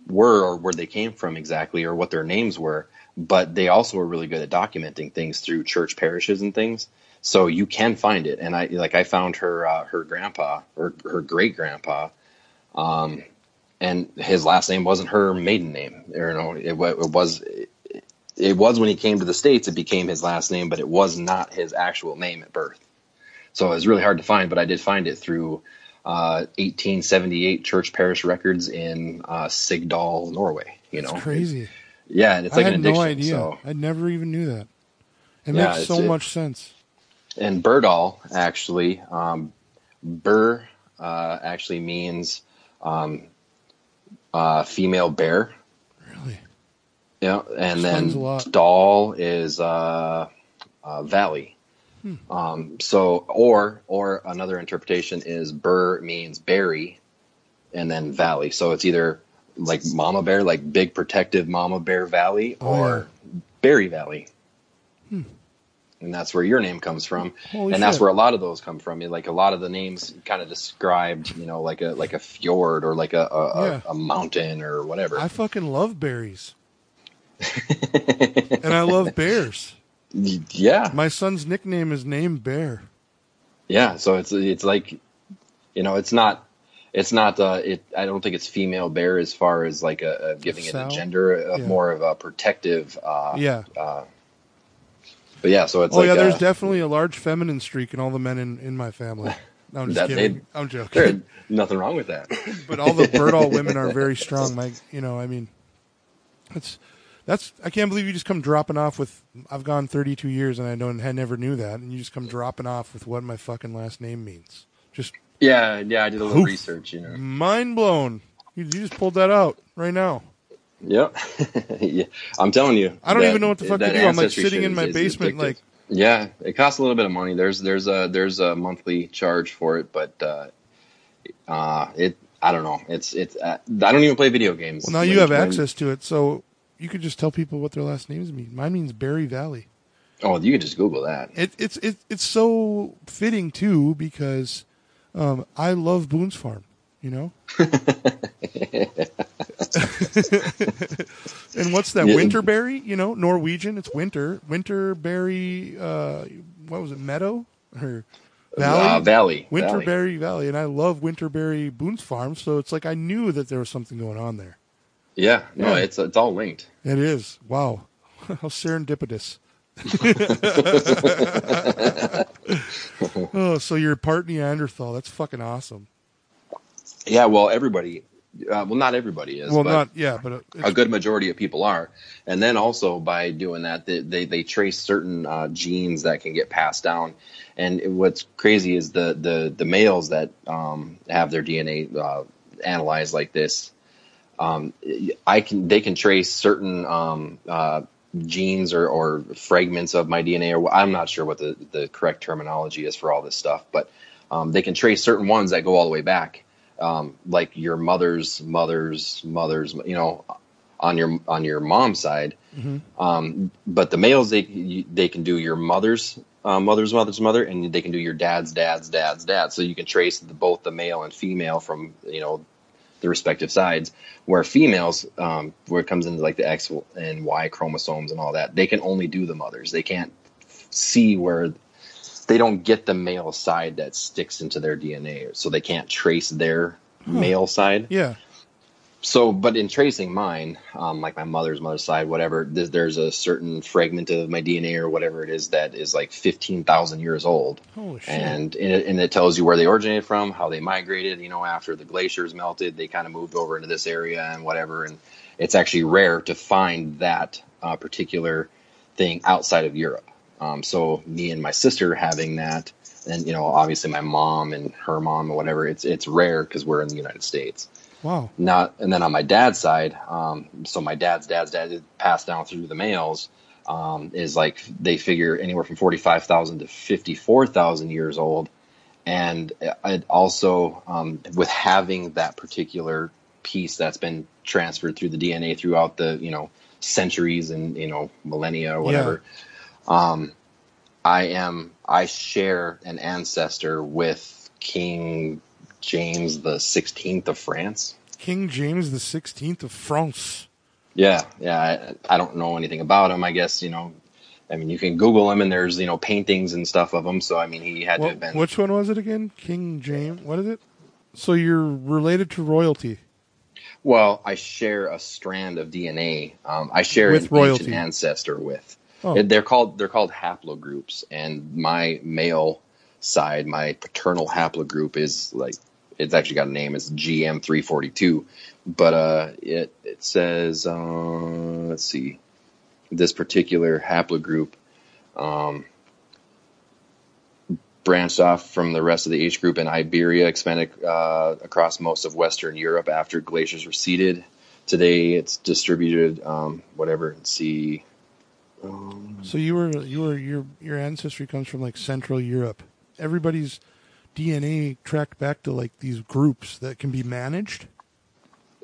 Speaker 2: were or where they came from exactly or what their names were. But they also were really good at documenting things through church parishes and things so you can find it and i like i found her uh, her grandpa or her great grandpa um and his last name wasn't her maiden name you know it, it was it was when he came to the states it became his last name but it was not his actual name at birth so it was really hard to find but i did find it through uh 1878 church parish records in uh sigdal norway you know
Speaker 1: It's crazy.
Speaker 2: yeah and it's
Speaker 1: I
Speaker 2: like
Speaker 1: had
Speaker 2: an addiction
Speaker 1: no idea.
Speaker 2: so
Speaker 1: I never even knew that. It
Speaker 2: Yeah,
Speaker 1: makes so
Speaker 2: it-
Speaker 1: much sense.
Speaker 2: And Birdall actually, um, Bur uh, actually means um, uh, female bear.
Speaker 1: Really?
Speaker 2: Yeah, and
Speaker 1: Explains
Speaker 2: then. Doll is uh, uh, valley.
Speaker 1: Hmm.
Speaker 2: Um, so, or or another interpretation is Bur means berry, and then valley. So it's either like mama bear, like big protective mama bear valley,
Speaker 1: Oh,
Speaker 2: or berry valley. And that's where your name comes from,
Speaker 1: Holy
Speaker 2: and that's where a lot of those come from. Like a lot of the names kind of described, you know, like a like a fjord or like a a,
Speaker 1: Yeah.
Speaker 2: a, a mountain or whatever.
Speaker 1: I fucking love berries. (laughs) and I love bears.
Speaker 2: yeah,
Speaker 1: My son's nickname is Name Bear.
Speaker 2: Yeah, so it's it's like, you know, it's not, it's not. Uh, it. I don't think it's female bear as far as like a, a giving it a gender of
Speaker 1: Yeah.
Speaker 2: more of a protective. Uh,
Speaker 1: Yeah.
Speaker 2: Uh, but yeah, so it's
Speaker 1: oh
Speaker 2: like
Speaker 1: yeah, there's
Speaker 2: uh,
Speaker 1: definitely a large feminine streak in all the men in, in my family. (laughs) No, I'm just
Speaker 2: That
Speaker 1: kidding.
Speaker 2: they-
Speaker 1: I'm
Speaker 2: there's
Speaker 1: joking.
Speaker 2: nothing wrong with that. (laughs)
Speaker 1: but all the Birdall women are very (laughs) strong. Like you know, I mean, that's that's. I can't believe you just come dropping off with. I've gone 32 years and I don't. I never knew that, and you just come dropping off with what my fucking last name means. Just
Speaker 2: yeah, yeah, I did a little
Speaker 1: Oof.
Speaker 2: research, you know.
Speaker 1: mind blown. You, you just pulled that out right now.
Speaker 2: Yep, (laughs) yeah, I'm telling you.
Speaker 1: I don't
Speaker 2: that-
Speaker 1: even know what the fuck to do. I'm like sitting in my
Speaker 2: is
Speaker 1: basement,
Speaker 2: addictive.
Speaker 1: like
Speaker 2: Yeah, it costs a little bit of money. There's there's a there's a monthly charge for it, but uh, uh, it I don't know. It's it's. Uh, I don't even play video games.
Speaker 1: Well, now you have
Speaker 2: when-
Speaker 1: access to it, so you could just tell people what their last names mean. Mine means Berry Valley.
Speaker 2: Oh, you can just Google that.
Speaker 1: It, it's it, it's so fitting too because um, I love Boone's Farm. You know. (laughs) and what's that?
Speaker 2: Yeah.
Speaker 1: Winterberry? You know, Norwegian. It's winter. Winterberry. Uh, what was it? Meadow or Valley?
Speaker 2: Uh, Valley. Valley.
Speaker 1: Winterberry Valley, and I love Winterberry Boone's Farm, so it's like I knew that there was something going on there.
Speaker 2: Yeah. No,
Speaker 1: Yeah.
Speaker 2: it's it's all linked.
Speaker 1: It is. Wow. (laughs) How serendipitous. (laughs) oh, so you're part Neanderthal. That's fucking awesome.
Speaker 2: Yeah. Well, everybody. Uh, well, not everybody is.
Speaker 1: well,
Speaker 2: but
Speaker 1: not yeah, but
Speaker 2: a good majority of people are. And then also by doing that, they they, they trace certain uh, genes that can get passed down. And what's crazy is the the the males that um, have their DNA uh, analyzed like this. Um, I can they can trace certain um, uh, genes or, or fragments of my DNA, or I'm not sure what the, the correct terminology is for all this stuff, but um, they can trace certain ones that go all the way back, um, like your mother's mother's mother's, you know, on your on your mom's side. Um, but the males they they can do your mother's uh, mother's mother's mother, and they can do your dad's dad's dad's dad. So you can trace the, both the male and female from you know the respective sides. Where females, um, where it comes into like the X and Y chromosomes and all that, they can only do the mothers. They can't see where they don't get the male side that sticks into their DNA, so they can't trace their male side.
Speaker 1: yeah.
Speaker 2: So, but in tracing mine, um, like my mother's mother's side, whatever, th- there's a certain fragment of my DNA or whatever it is that is like 15,000 years old. And, and, it, and it tells you where they originated from, how they migrated, you know, after the glaciers melted, they kind of moved over into this area and whatever. And it's actually rare to find that uh, particular thing outside of Europe. Um, so me and my sister having that, and, you know, obviously my mom and her mom or whatever, it's, it's rare because we're in the United States.
Speaker 1: Wow.
Speaker 2: not and then on my dad's side um, so my dad's dad's dad passed down through the males um, is like they figure anywhere from 45,000 to 54,000 years old. And it also um, with having that particular piece that's been transferred through the DNA throughout the you know centuries and you know millennia or whatever um, I am I share an ancestor with King James the 16th of France
Speaker 1: King James the Sixteenth of France.
Speaker 2: Yeah, yeah. I, I don't know anything about him. I guess you know. I mean, you can Google him, and there's you know paintings and stuff of him. So I mean, he had to have been.
Speaker 1: which one was it again? King James. What is it? So you're related to royalty.
Speaker 2: Well, I share a strand of DNA. Um, I share
Speaker 1: With
Speaker 2: an
Speaker 1: royalty.
Speaker 2: ancient ancestor with.
Speaker 1: Oh.
Speaker 2: They're called they're called haplogroups, and my male side, my paternal haplogroup is like it's actually got a name. It's GM three forty two, but uh, it it says uh, let's see, this particular haplogroup um, branched off from the rest of the H group in Iberia, expanded uh, across most of Western Europe after glaciers receded. Today, it's distributed, um, whatever. Let's see.
Speaker 1: So you were you were your your ancestry comes from like Central Europe. Everybody's DNA tracked back to like these groups that can be managed.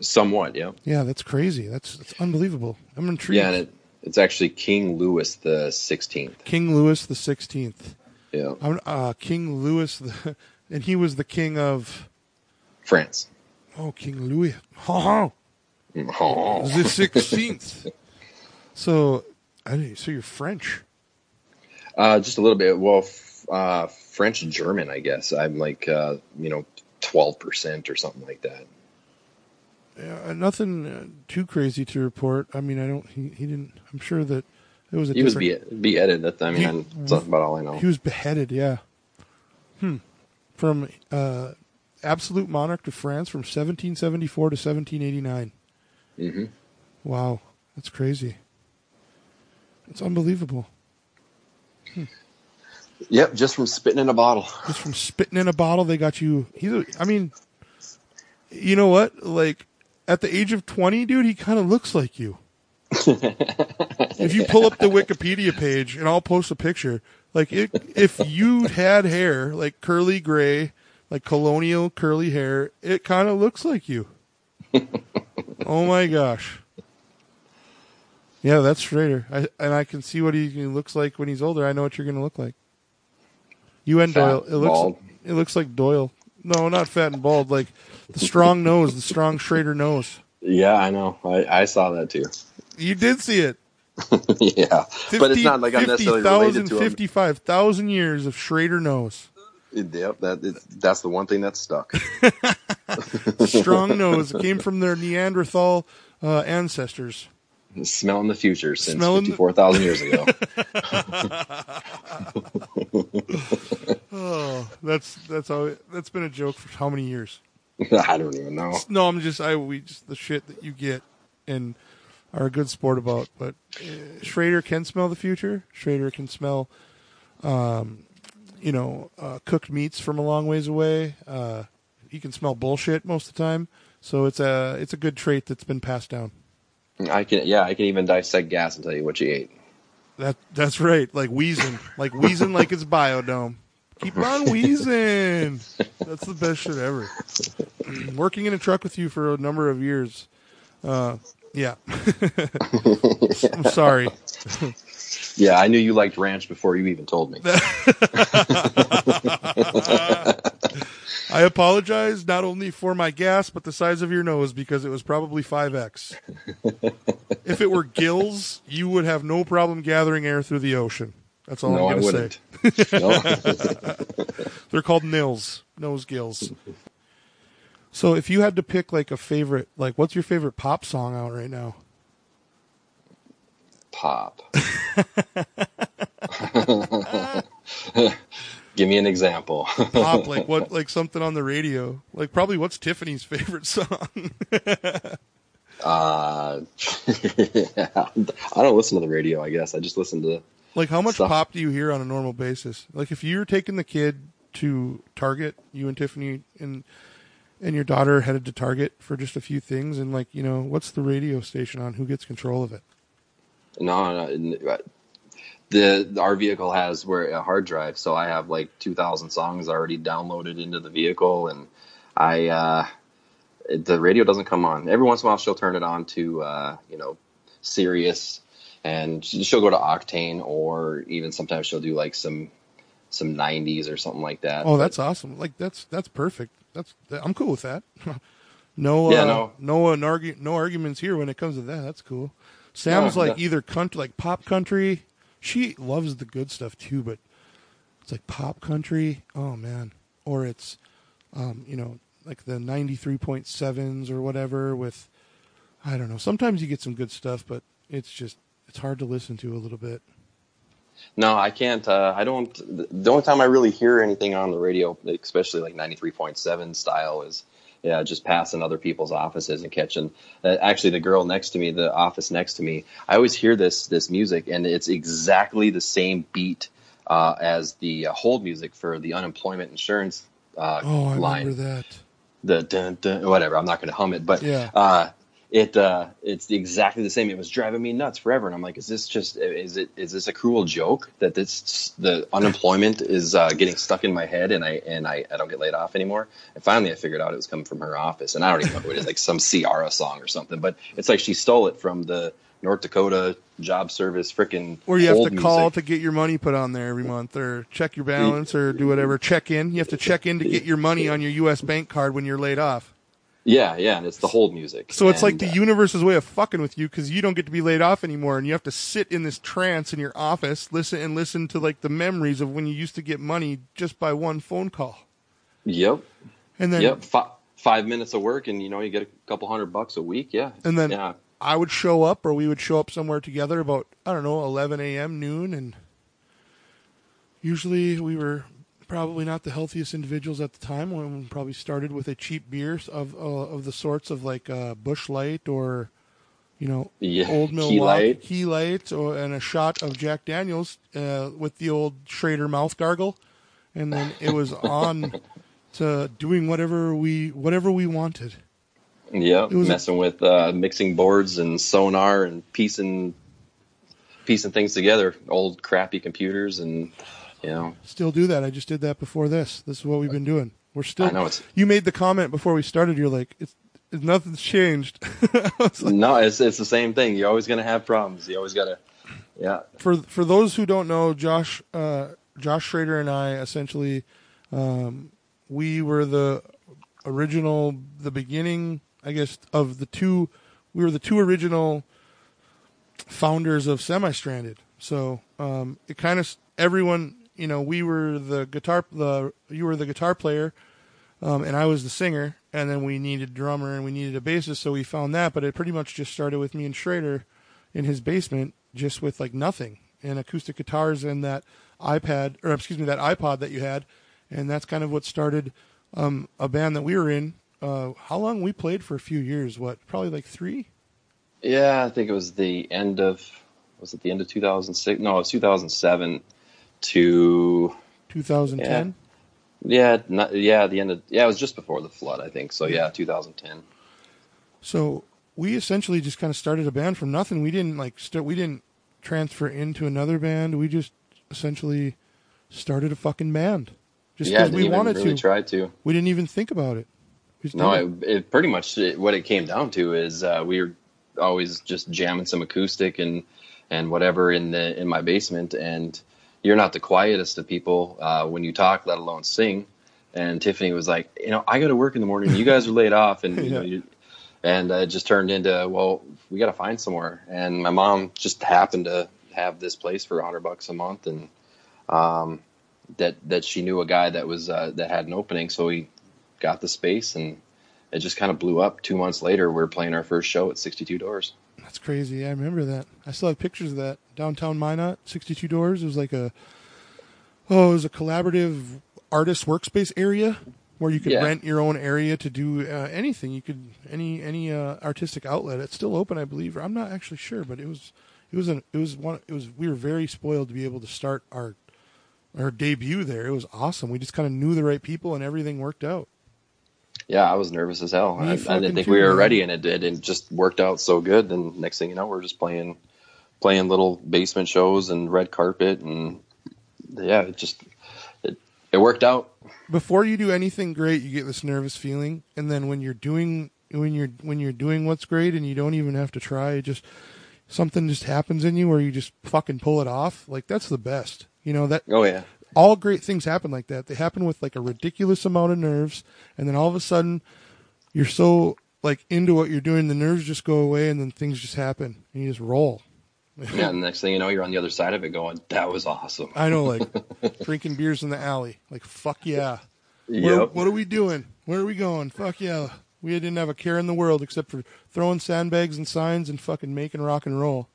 Speaker 2: somewhat, yeah.
Speaker 1: Yeah, that's crazy. That's that's unbelievable. I'm intrigued.
Speaker 2: Yeah, and it, it's actually King Louis the Sixteenth.
Speaker 1: King Louis the Sixteenth.
Speaker 2: Yeah,
Speaker 1: I'm uh, King Louis the, (laughs) and he was the king of
Speaker 2: France.
Speaker 1: oh King Louis. Ha ha. The sixteenth. so, I didn't- so you're French.
Speaker 2: Uh, just a little bit. Well, f- uh, French and German, I guess. I'm like, uh, you know, twelve percent or something like that.
Speaker 1: Yeah, nothing uh, too crazy to report. I mean, I don't. He, he didn't. I'm sure that it was a
Speaker 2: He was
Speaker 1: different.
Speaker 2: be beheaded. That I mean,
Speaker 1: He-
Speaker 2: that's about all I know.
Speaker 1: He was beheaded. Yeah. Hmm. From uh, absolute monarch to France from 1774 to 1789.
Speaker 2: Mm-hmm.
Speaker 1: Wow, that's crazy. It's unbelievable. Hmm.
Speaker 2: Yep, just from spitting in a bottle.
Speaker 1: Just from spitting in a bottle, they got you. He's. A, I mean, you know what? Like at the age of 20, dude, he kind of looks like you. (laughs) if you pull up the Wikipedia page, and I'll post a picture. Like it, if you had hair like curly gray, like colonial curly hair. It kind of looks like you. (laughs) oh my gosh. Yeah, that's Schrader. I, and I can see what he looks like when he's older. I know what you're going to look like. You and
Speaker 2: Fat,
Speaker 1: Doyle. It looks
Speaker 2: bald.
Speaker 1: it looks like Doyle. No, not fat and bald. Like the strong nose, the strong Schrader nose.
Speaker 2: Yeah, I know. I, I saw that too.
Speaker 1: You did see it. (laughs)
Speaker 2: yeah, but it's not like I'm necessarily related to him.
Speaker 1: 55,000 years of Schrader nose.
Speaker 2: Yep, that it, that's the one thing that's stuck. (laughs)
Speaker 1: Strong (laughs) nose. It came from their Neanderthal uh, ancestors.
Speaker 2: Smelling the future since
Speaker 1: Smelling
Speaker 2: 54,000 years ago. (laughs)
Speaker 1: Oh, that's that's how that's been a joke for how many years? (laughs)
Speaker 2: I don't even know.
Speaker 1: No, I'm just I we just the shit that you get and are a good sport about. But uh, Schrader can smell the future. Schrader can smell, um, you know, uh, cooked meats from a long ways away. Uh, he can smell bullshit most of the time. So it's a it's a good trait that's been passed down.
Speaker 2: I can, yeah, I can even dissect gas and tell you what you ate.
Speaker 1: That that's right. Like wheezing, like wheezing, like it's Bio-Dome. Keep (laughs) on wheezing. That's the best shit ever. (clears throat) Working in a truck with you for a number of years. Uh, yeah. (laughs) I'm sorry.
Speaker 2: Yeah, I knew you liked ranch before you even told me. (laughs)
Speaker 1: I apologize not only for my gas, but the size of your nose because it was probably 5x. (laughs) if it were gills, you would have no problem gathering air through the ocean. That's all
Speaker 2: no,
Speaker 1: I'm going to say. (laughs)
Speaker 2: no. (laughs)
Speaker 1: They're called nils, nose gills. So if you had to pick like a favorite, like what's your favorite pop song out right now?
Speaker 2: Pop. Give me an example. (laughs)
Speaker 1: Pop, like what, (laughs) like something on the radio? Like probably what's Tiffany's favorite (laughs) song?
Speaker 2: Uh, yeah, I don't listen to the radio. I guess I just listen to.
Speaker 1: like how much
Speaker 2: Stuff.
Speaker 1: pop do you hear on a normal basis? Like if you're taking the kid to Target, you and Tiffany and and your daughter headed to Target for just a few things, and like you know, what's the radio station on? Who gets control of it?
Speaker 2: No, no, the our vehicle has where a hard drive, so I have like two thousand songs already downloaded into the vehicle, and I uh, the radio doesn't come on. Every once in a while, she'll turn it on to uh, you know Sirius, and she- she'll go to Octane, or even sometimes she'll do like some some '90s or something like that.
Speaker 1: Oh,
Speaker 2: But-
Speaker 1: that's awesome! Like that's that's perfect. That's I'm cool with that. (laughs) no,
Speaker 2: Yeah,
Speaker 1: uh,
Speaker 2: no.
Speaker 1: no, an argu- no arguments here when it comes to that. That's cool. Sam's
Speaker 2: No,
Speaker 1: like
Speaker 2: no.
Speaker 1: either country, like pop country. She loves the good stuff too, but it's like pop country. Oh man, or it's, um, you know, like the ninety three point sevens or whatever. With, I don't know. Sometimes you get some good stuff, but it's just it's hard to listen to a little bit.
Speaker 2: No, I can't. Uh, I don't. The only time I really hear anything on the radio, especially like 93.7 style, is yeah, just passing other people's offices and catching. Uh, actually, the girl next to me, the office next to me, I always hear this this music, and it's exactly the same beat uh, as the uh, hold music for the unemployment insurance uh,
Speaker 1: Oh, I
Speaker 2: line
Speaker 1: remember that.
Speaker 2: the dun, dun, whatever. I'm not going to hum it, but
Speaker 1: Yeah.
Speaker 2: It uh, it's exactly the same. It was driving me nuts forever, and I'm like, is this just is it is this a cruel joke that this the unemployment is uh, getting stuck in my head and I and I, I don't get laid off anymore? And finally, I figured out it was coming from her office, and I don't even know who it is, like some Ciara song or something. But it's like she stole it from the North Dakota Job Service freaking
Speaker 1: Or you have to call
Speaker 2: music.
Speaker 1: to get your money put on there every month, or check your balance, or do whatever. Check in. You have to check in to get your money on your U.S. bank card when you're laid off.
Speaker 2: Yeah, yeah, and it's the hold music.
Speaker 1: So it's like the
Speaker 2: uh,
Speaker 1: universe's way of fucking with you because you don't get to be laid off anymore, and you have to sit in this trance in your office, listen and listen to like the memories of when you used to get money just by one phone call,
Speaker 2: Yep.
Speaker 1: and then
Speaker 2: Yep, fi- five minutes of work, and you know you get a couple hundred bucks a week. Yeah,
Speaker 1: and then
Speaker 2: yeah,
Speaker 1: I would show up, or we would show up somewhere together about I don't know 11 a.m. noon, and usually we were probably not the healthiest individuals at the time. When we probably started with a cheap beer of uh, of the sorts of like uh, Busch Light or you know
Speaker 2: Yeah,
Speaker 1: old Milwaukee
Speaker 2: Light.
Speaker 1: Key Light, or and a shot of Jack Daniels uh, with the old Schrader mouth gargle, and then it was (laughs) on to doing whatever we whatever we wanted.
Speaker 2: yeah.
Speaker 1: Was a-
Speaker 2: Messing with uh, mixing boards and sonar and piecing piecing things together. Old crappy computers and you know
Speaker 1: Still do that. I just did that before this. This is what we've been doing. We're still.
Speaker 2: I know it's
Speaker 1: You made the comment before we started. You're like, it's, it's nothing's changed. (laughs) Like,
Speaker 2: no, it's it's the same thing. You're always gonna have problems. You always gotta, yeah,
Speaker 1: for for those who don't know, Josh uh, Josh Schrader and I essentially um, we were the original, the beginning, I guess, of the two. We were the two original founders of Semi Stranded. So um, it kind of everyone, you know, we were the guitar, the you were the guitar player, um, and I was the singer, and then we needed a drummer and we needed a bassist, so we found that. But it pretty much just started with me and Schrader in his basement, just with like nothing and acoustic guitars and that iPad or excuse me that iPod that you had, and that's kind of what started um, a band that we were in. Uh, how long we played for a few years? What probably like three?
Speaker 2: yeah. I think it was the end of was it the end of 2006? No, it was 2007 to
Speaker 1: 2010.
Speaker 2: yeah, not, yeah, the end of yeah. It was just before the flood, I think. So yeah, 2010.
Speaker 1: So we essentially just kind of started a band from nothing. We didn't like start. We didn't transfer into another band. We just essentially started a fucking band just because
Speaker 2: didn't
Speaker 1: we wanted
Speaker 2: really
Speaker 1: to.
Speaker 2: try to.
Speaker 1: We didn't even think about it.
Speaker 2: No, it, it pretty much it, what it came down to is uh, we were always just jamming some acoustic and and whatever in the in my basement, and you're not the quietest of people uh, when you talk, let alone sing. And Tiffany was like, you know, I got to work in the morning. You guys are laid off, and (laughs) you know, you, and it just turned into well, we got to find somewhere. And my mom just happened to have this place for a hundred bucks a month, and um, that that she knew a guy that was uh, that had an opening, so we got the space, and it just kind of blew up. Two months later, we are playing our first show at 62 Doors.
Speaker 1: That's crazy. I remember that. I still have pictures of that downtown Minot, 62 doors. It was like a oh, it was a collaborative artist workspace area where you could
Speaker 2: Yeah.
Speaker 1: rent your own area to do uh, anything. You could any any uh, artistic outlet. It's still open, I believe. I'm not actually sure, but it was it was an it was one it was we were very spoiled to be able to start our our debut there. It was awesome. We just kind of knew the right people and everything worked out.
Speaker 2: Yeah, I was nervous as hell. I, I didn't think we were ready, and it did. and just worked out so good. And next thing you know, we're just playing, playing little basement shows and red carpet, and yeah, it just it, it worked out.
Speaker 1: before you do anything great, you get this nervous feeling, and then when you're doing when you're when you're doing what's great, and you don't even have to try, it just something just happens in you where you just fucking pull it off. Like that's the best. You know that
Speaker 2: Oh yeah,
Speaker 1: all great things happen like that. They happen with like a ridiculous amount of nerves, and then all of a sudden, you're so like into what you're doing, the nerves just go away, and then things just happen, and you just roll. (laughs)
Speaker 2: yeah. And the next thing you know, you're on the other side of it, going, "That was awesome."
Speaker 1: I know, like (laughs) drinking beers in the alley, like fuck yeah. Where,
Speaker 2: Yep.
Speaker 1: What are we doing? Where are we going? Fuck yeah. We didn't have a care in the world except for throwing sandbags and signs and fucking making rock and roll.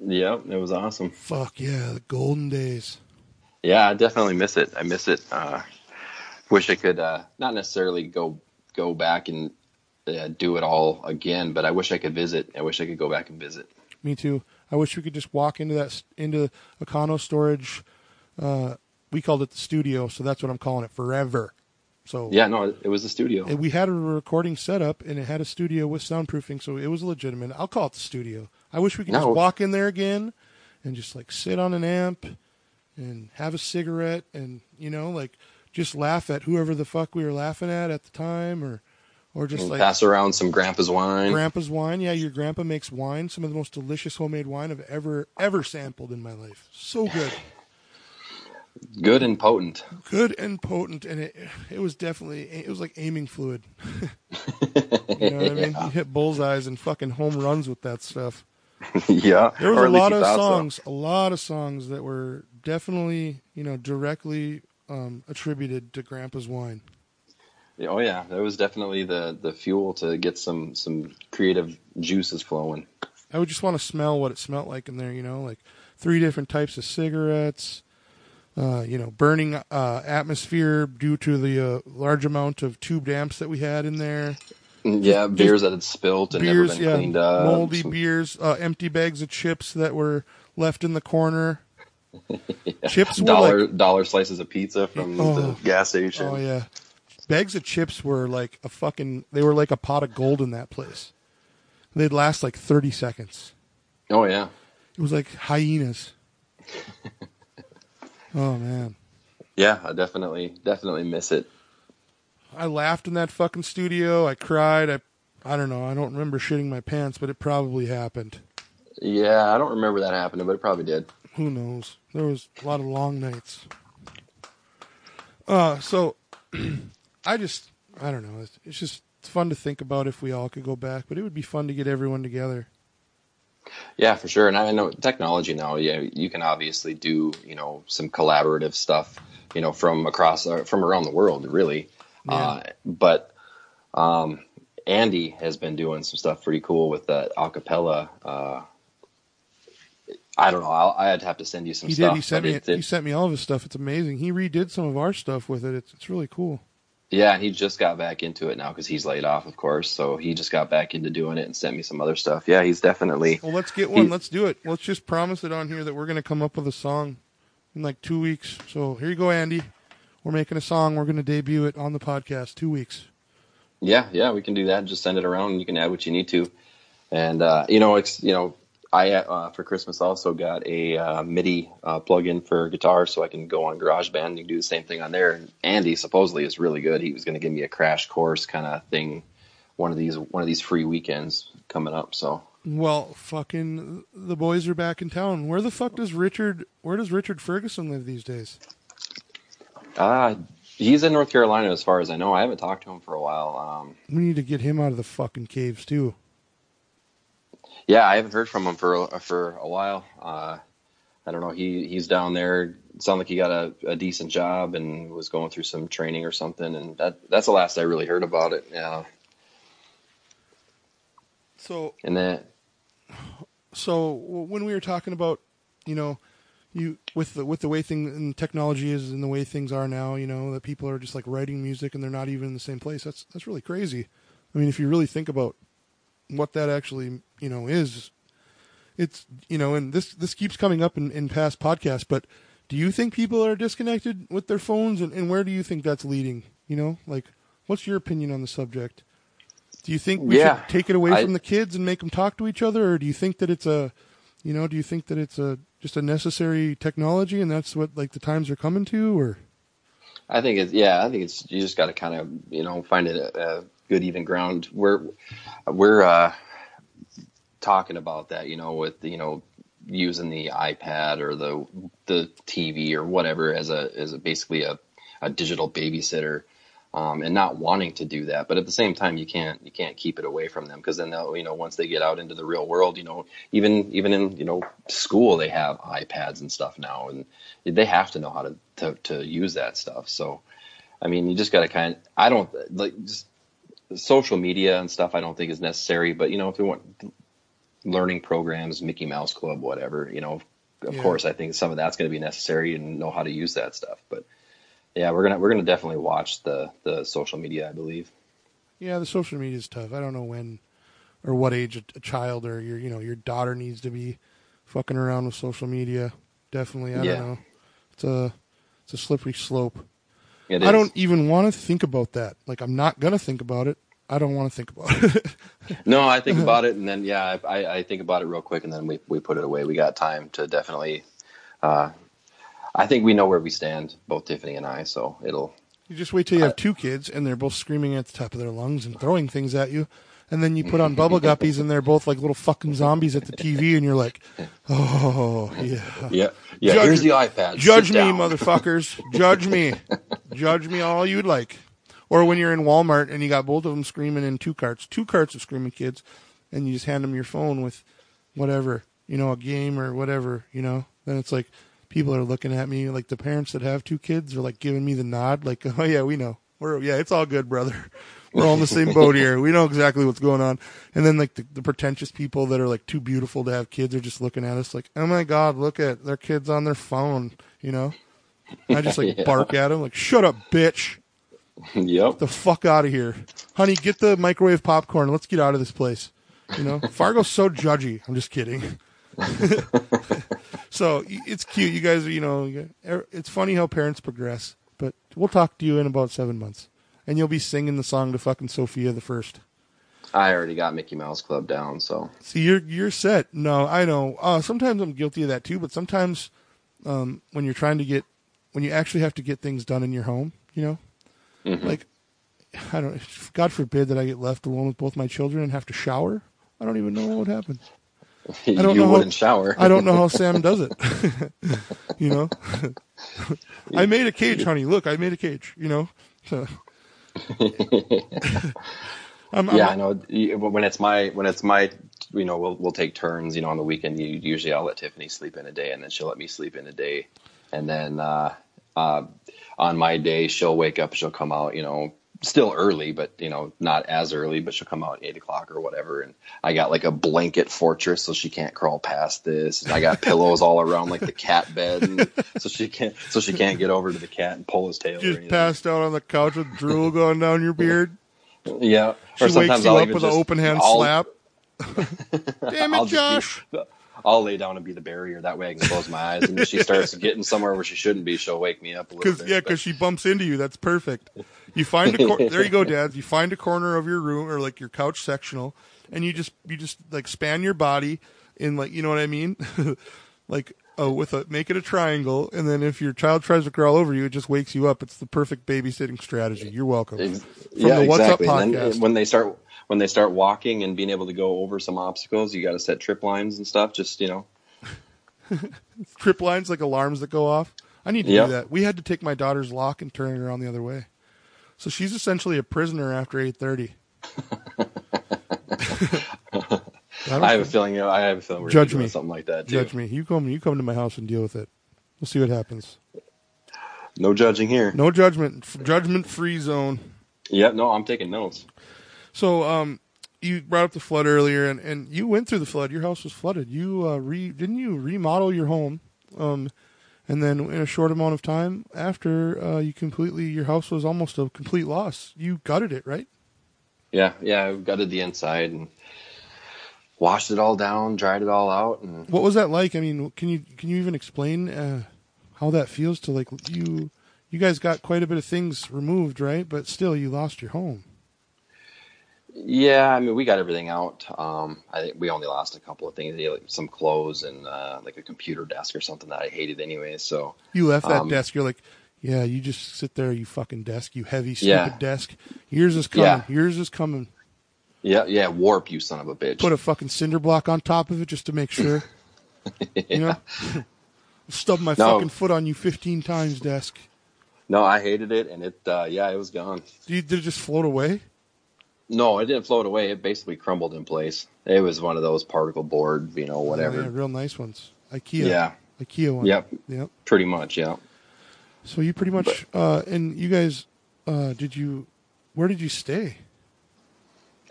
Speaker 2: Yep, it was awesome.
Speaker 1: Fuck yeah, the golden days.
Speaker 2: Yeah, I definitely miss it. I miss it. Uh, wish I could uh, not necessarily go go back and uh, do it all again, but I wish I could visit. I wish I could go back and visit.
Speaker 1: Me too. I wish we could just walk into that into Econo storage. Uh, we called it the studio, so that's what I'm calling it forever. So
Speaker 2: Yeah, no, it was a studio.
Speaker 1: And we had a recording set up and it had a studio with soundproofing, so it was legitimate. I'll call it the studio. I wish we could
Speaker 2: No.
Speaker 1: just walk in there again and just like sit on an amp and have a cigarette and you know like just laugh at whoever the fuck we were laughing at at the time or or just like
Speaker 2: pass around some grandpa's wine.
Speaker 1: grandpa's wine. Yeah, your grandpa makes wine, some of the most delicious homemade wine I've ever ever sampled in my life. So good. (sighs)
Speaker 2: Good and potent.
Speaker 1: Good and potent and it it was definitely it was like aiming fluid. (laughs) You know what I mean? (laughs) You hit bullseyes and fucking home runs with that stuff. (laughs)
Speaker 2: yeah.
Speaker 1: There was a lot of
Speaker 2: thought so.
Speaker 1: songs, a lot of songs that were definitely, you know, directly um, attributed to Grandpa's wine.
Speaker 2: Yeah, Oh yeah, that was definitely the the fuel to get some some creative juices flowing.
Speaker 1: I would just want to smell what it smelled like in there, you know, like three different types of cigarettes, uh, you know, burning uh, atmosphere due to the uh, large amount of tube amps that we had in there.
Speaker 2: Yeah, beers that had spilt and
Speaker 1: beers,
Speaker 2: never been
Speaker 1: yeah,
Speaker 2: cleaned up.
Speaker 1: moldy
Speaker 2: Some-
Speaker 1: beers, uh, empty bags of chips that were left in the corner. (laughs) Chips were
Speaker 2: dollar
Speaker 1: like
Speaker 2: dollar slices of pizza from
Speaker 1: Oh.
Speaker 2: the gas station.
Speaker 1: Oh yeah, bags of chips were like a fucking. They were like a pot of gold in that place. They'd last like thirty seconds.
Speaker 2: Oh yeah.
Speaker 1: It was like hyenas. (laughs) oh man,
Speaker 2: Yeah, I definitely definitely miss it.
Speaker 1: I laughed in that fucking studio. I cried. I, I don't know. I don't remember shitting my pants, but it probably happened.
Speaker 2: Yeah, I don't remember that happening, but it probably did.
Speaker 1: Who knows? There was a lot of long nights. Uh, so (clears throat) I just, I don't know. It's, it's just it's fun to think about if we all could go back, but it would be fun to get everyone together.
Speaker 2: Yeah, for sure. And I know technology now. Yeah, you can obviously do you know some collaborative stuff, you know, from across uh, from around the world, really.
Speaker 1: Yeah.
Speaker 2: Uh, but um, Andy has been doing some stuff pretty cool with that acapella. Uh, I don't know. I'll, I'd have to send you some
Speaker 1: He
Speaker 2: stuff.
Speaker 1: did. He sent me.
Speaker 2: it- it-
Speaker 1: he sent me all of his stuff. It's amazing. He redid some of our stuff with it. It's it's really cool.
Speaker 2: Yeah, and he just got back into it now because he's laid off, of course. So he just got back into doing it and sent me some other stuff. Yeah, he's definitely.
Speaker 1: Well, let's get one. Let's do it. Let's just promise it on here that we're going to come up with a song in like two weeks. So here you go, Andy. We're making a song. We're going to debut it on the podcast. Two weeks.
Speaker 2: Yeah, yeah, we can do that. Just send it around, and you can add what you need to. And uh, you know, it's you know, I uh, for Christmas also got a uh, MIDI uh, plug-in for guitar, so I can go on GarageBand and do the same thing on there. And Andy supposedly is really good. He was going to give me a crash course kind of thing, one of these one of these free weekends coming up. So
Speaker 1: Well, fucking the boys are back in town. Where the fuck does Richard? Where does Richard Ferguson live these days?
Speaker 2: uh, he's in North Carolina, as far as I know. I haven't talked to him for a while. Um,
Speaker 1: We need to get him out of the fucking caves too.
Speaker 2: Yeah, I haven't heard from him for for a while. Uh, I don't know. He he's down there. It sounded like he got a, a decent job and was going through some training or something. And that that's the last I really heard about it. Yeah,
Speaker 1: So
Speaker 2: and then
Speaker 1: so when we were talking about, you know, you with the with the way thing and technology is and the way things are now, you know, that people are just like writing music and they're not even in the same place. That's that's really crazy. I mean, if you really think about what that actually, you know, is, it's you know, and this this keeps coming up in, in past podcasts, but do you think people are disconnected with their phones and, and where do you think that's leading? You know, like what's your opinion on the subject? Do you think we
Speaker 2: Yeah,
Speaker 1: should take it away
Speaker 2: I-
Speaker 1: from the kids and make them talk to each other, or do you think that it's a, you know, do you think that it's a just a necessary technology and that's what like the times are coming to, or
Speaker 2: I think it's yeah. I think it's you just got to kind of you know find a, a good even ground. We're we're uh, talking about that, you know, with you know using the iPad or the the TV or whatever as a as a basically a, a digital babysitter. Um, and not wanting to do that, but at the same time, you can't you can't keep it away from them because then they'll you know once they get out into the real world, you know even even in you know school they have iPads and stuff now, and they have to know how to to, to use that stuff. So, I mean, you just got to kind. of I don't like just social media and stuff. I don't think is necessary, but you know, if you want learning programs, Mickey Mouse Club, whatever, you know, of
Speaker 1: Yeah.
Speaker 2: course, I think some of that's going to be necessary and know how to use that stuff. But yeah, we're gonna we're gonna definitely watch the the social media. I believe.
Speaker 1: yeah, the social media is tough. I don't know when or what age a, a child or your you know your daughter needs to be fucking around with social media. Definitely, I
Speaker 2: Yeah.
Speaker 1: don't know. It's a it's a slippery slope.
Speaker 2: It
Speaker 1: I
Speaker 2: is.
Speaker 1: don't even want to think about that. Like I'm not gonna think about it. I don't want to think about it. (laughs)
Speaker 2: No, I think about it, and then yeah, I, I think about it real quick, and then we we put it away. We got time to definitely. Uh, I think we know where we stand, both Tiffany and I. So it'll.
Speaker 1: You just wait till you have two kids and they're both screaming at the top of their lungs and throwing things at you. And then you put on bubble guppies and they're both like little fucking zombies at the TV and you're like, (laughs) oh, yeah.
Speaker 2: Yeah, yeah.
Speaker 1: Judge-
Speaker 2: here's the iPad.
Speaker 1: Judge
Speaker 2: Sit
Speaker 1: me,
Speaker 2: down.
Speaker 1: motherfuckers. Judge me. (laughs) Judge me all you'd like. Or when you're in Walmart and you got both of them screaming in two carts, two carts of screaming kids, and you just hand them your phone with whatever, you know, a game or whatever, you know, then it's like people are looking at me like the parents that have two kids are like giving me the nod, like, (laughs) oh yeah, we know. We're, yeah, it's all good, brother. (laughs) We're all in the same boat here. We know exactly what's going on. And then like the, the pretentious people that are like too beautiful to have kids are just looking at us like, oh my God, look at their kids on their phone, you know? And I just like (laughs)
Speaker 2: Yeah.
Speaker 1: bark at them like, shut up, bitch. (laughs)
Speaker 2: yep.
Speaker 1: The fuck out of here. Honey, get the microwave popcorn. Let's get out of this place. You know, (laughs) Fargo's so judgy. I'm just kidding. (laughs) so it's cute. You guys, are, you know, er, it's funny how parents progress. But we'll talk to you in about seven months, and you'll be singing the song to fucking Sofia the First.
Speaker 2: I already got Mickey Mouse Club down, so
Speaker 1: See, you're you're set. No, I know. Uh, sometimes I'm guilty of that too. But sometimes, um, when you're trying to get, when you actually have to get things done in your home, you know,
Speaker 2: Mhm.
Speaker 1: like I don't. God forbid that I get left alone with both my children and have to shower. I don't even know what would happen. (laughs)
Speaker 2: I
Speaker 1: don't
Speaker 2: you
Speaker 1: know
Speaker 2: wouldn't shower.
Speaker 1: I don't know how Sam (laughs) does it. (laughs) you know, I made a cage, honey. Look, I made a cage. You know, so. I'm, I'm-
Speaker 2: yeah, I know. When it's my when it's my, you know, we'll we'll take turns. You know, on the weekend, you, usually I'll let Tiffany sleep in a day, and then she'll let me sleep in a day, and then uh, uh, on my day she'll wake up, she'll come out. You know, still early, but you know, not as early, but she'll come out at eight o'clock or whatever. And I got like a blanket fortress, so she can't crawl past this. And I got (laughs) pillows all around like the cat bed, and so she can't so she can't get over to the cat and pull his tail.
Speaker 1: just passed out on the couch with drool going down your beard.
Speaker 2: Yeah,
Speaker 1: She
Speaker 2: or
Speaker 1: wakes you
Speaker 2: I'll
Speaker 1: up with an open hand
Speaker 2: I'll-
Speaker 1: slap. (laughs) Damn it,
Speaker 2: I'll be-
Speaker 1: Josh!
Speaker 2: I'll lay down and be the barrier. That way I can close my eyes. And if she starts getting somewhere where she shouldn't be, she'll wake me up a little
Speaker 1: Because
Speaker 2: bit.
Speaker 1: yeah, because she bumps into you. That's perfect. You find a cor- there you go, Dad. You find a corner of your room or like your couch sectional, and you just you just like span your body in like you know what I mean, (laughs) like oh with a make it a triangle, and then if your child tries to crawl over you, it just wakes you up. It's the perfect babysitting strategy. You're welcome. From
Speaker 2: yeah,
Speaker 1: the What's Up
Speaker 2: exactly. And then
Speaker 1: podcast.
Speaker 2: when they start when they start walking and being able to go over some obstacles, you got to set trip lines and stuff. Just you know, (laughs)
Speaker 1: Trip lines like alarms that go off. I need to
Speaker 2: Yep.
Speaker 1: do that. We had to take my daughter's lock and turn it around the other way, so she's essentially a prisoner after eight thirty. (laughs) (laughs)
Speaker 2: I have a feeling. I have a feeling we're
Speaker 1: Judge
Speaker 2: doing
Speaker 1: me.
Speaker 2: something like that too.
Speaker 1: Judge me. You come. You come to my house and deal with it. We'll see what happens.
Speaker 2: No judging here.
Speaker 1: No judgment. Judgment free zone.
Speaker 2: Yep. No, I'm taking notes.
Speaker 1: So, um, you brought up the flood earlier, and, and you went through the flood. Your house was flooded. You uh, re didn't you remodel your home, um, and then in a short amount of time after uh, you completely your house was almost a complete loss. You gutted it, right?
Speaker 2: Yeah, yeah. I gutted the inside and washed it all down, dried it all out, and
Speaker 1: What was that like? I mean, can you can you even explain uh, how that feels to like you? You guys got quite a bit of things removed, right? But still, you lost your home.
Speaker 2: Yeah, I mean, we got everything out. Um, I think we only lost a couple of things, like some clothes and uh, like a computer desk or something that I hated anyway. So
Speaker 1: You left that
Speaker 2: Um,
Speaker 1: desk. You're like, yeah, you just sit there, you fucking desk, you heavy, stupid
Speaker 2: Yeah.
Speaker 1: desk. Yours is coming.
Speaker 2: Yeah.
Speaker 1: Yours is coming.
Speaker 2: yeah, yeah, warp you son of a bitch.
Speaker 1: Put a fucking cinder block on top of it just to make sure. (laughs) You know? Stub my
Speaker 2: No.
Speaker 1: fucking foot on you 15 times, desk.
Speaker 2: no, I hated it, and it uh, yeah, it was gone.
Speaker 1: Did it just float away?
Speaker 2: No, it didn't float away. It basically crumbled in place. It was one of those particle board, you know, whatever.
Speaker 1: Yeah, real nice ones. IKEA.
Speaker 2: Yeah.
Speaker 1: IKEA one.
Speaker 2: Yep.
Speaker 1: Yep.
Speaker 2: Pretty much, yeah.
Speaker 1: So you pretty much, uh, and you guys, uh, did you, where did you stay?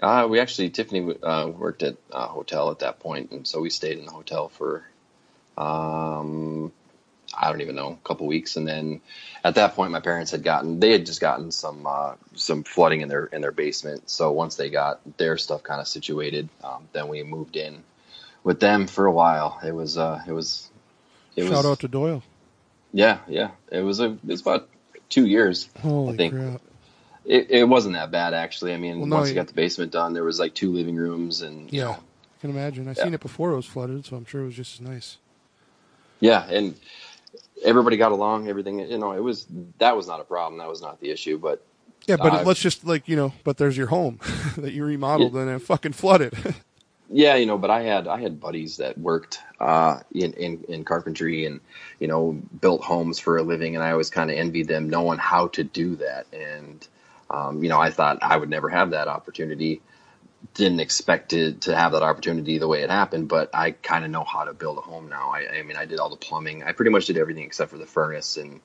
Speaker 2: Uh, we actually Tiffany uh, worked at a hotel at that point, and so we stayed in the hotel for um, I don't even know a couple weeks, and then at that point, my parents had gotten they had just gotten some uh, some flooding in their in their basement. So once they got their stuff kind of situated, um, then we moved in with them for a while. It was uh, it was it
Speaker 1: Shout
Speaker 2: was
Speaker 1: out to Doyle.
Speaker 2: yeah yeah it was a it was about two years.
Speaker 1: Holy
Speaker 2: I think
Speaker 1: crap.
Speaker 2: it, it wasn't that bad actually. I mean,
Speaker 1: Well, no,
Speaker 2: once
Speaker 1: you-
Speaker 2: you got the basement done, there was like two living rooms and you
Speaker 1: Yeah.
Speaker 2: know,
Speaker 1: I can imagine. I
Speaker 2: Yeah.
Speaker 1: seen it before it was flooded, so I'm sure it was just as nice.
Speaker 2: Yeah, and everybody got along. Everything, you know, it was that was not a problem. That was not the issue. But
Speaker 1: Yeah, but
Speaker 2: Uh,
Speaker 1: let's just like you know, but there's your home (laughs) that you remodeled and it fucking flooded. (laughs)
Speaker 2: yeah, you know, but I had I had buddies that worked uh, in, in in carpentry and you know built homes for a living, and I always kind of envied them knowing how to do that. And um, you know, I thought I would never have that opportunity. Didn't expect to to have that opportunity the way it happened, but I kind of know how to build a home now. I, I mean, I did all the plumbing. I pretty much did everything except for the furnace and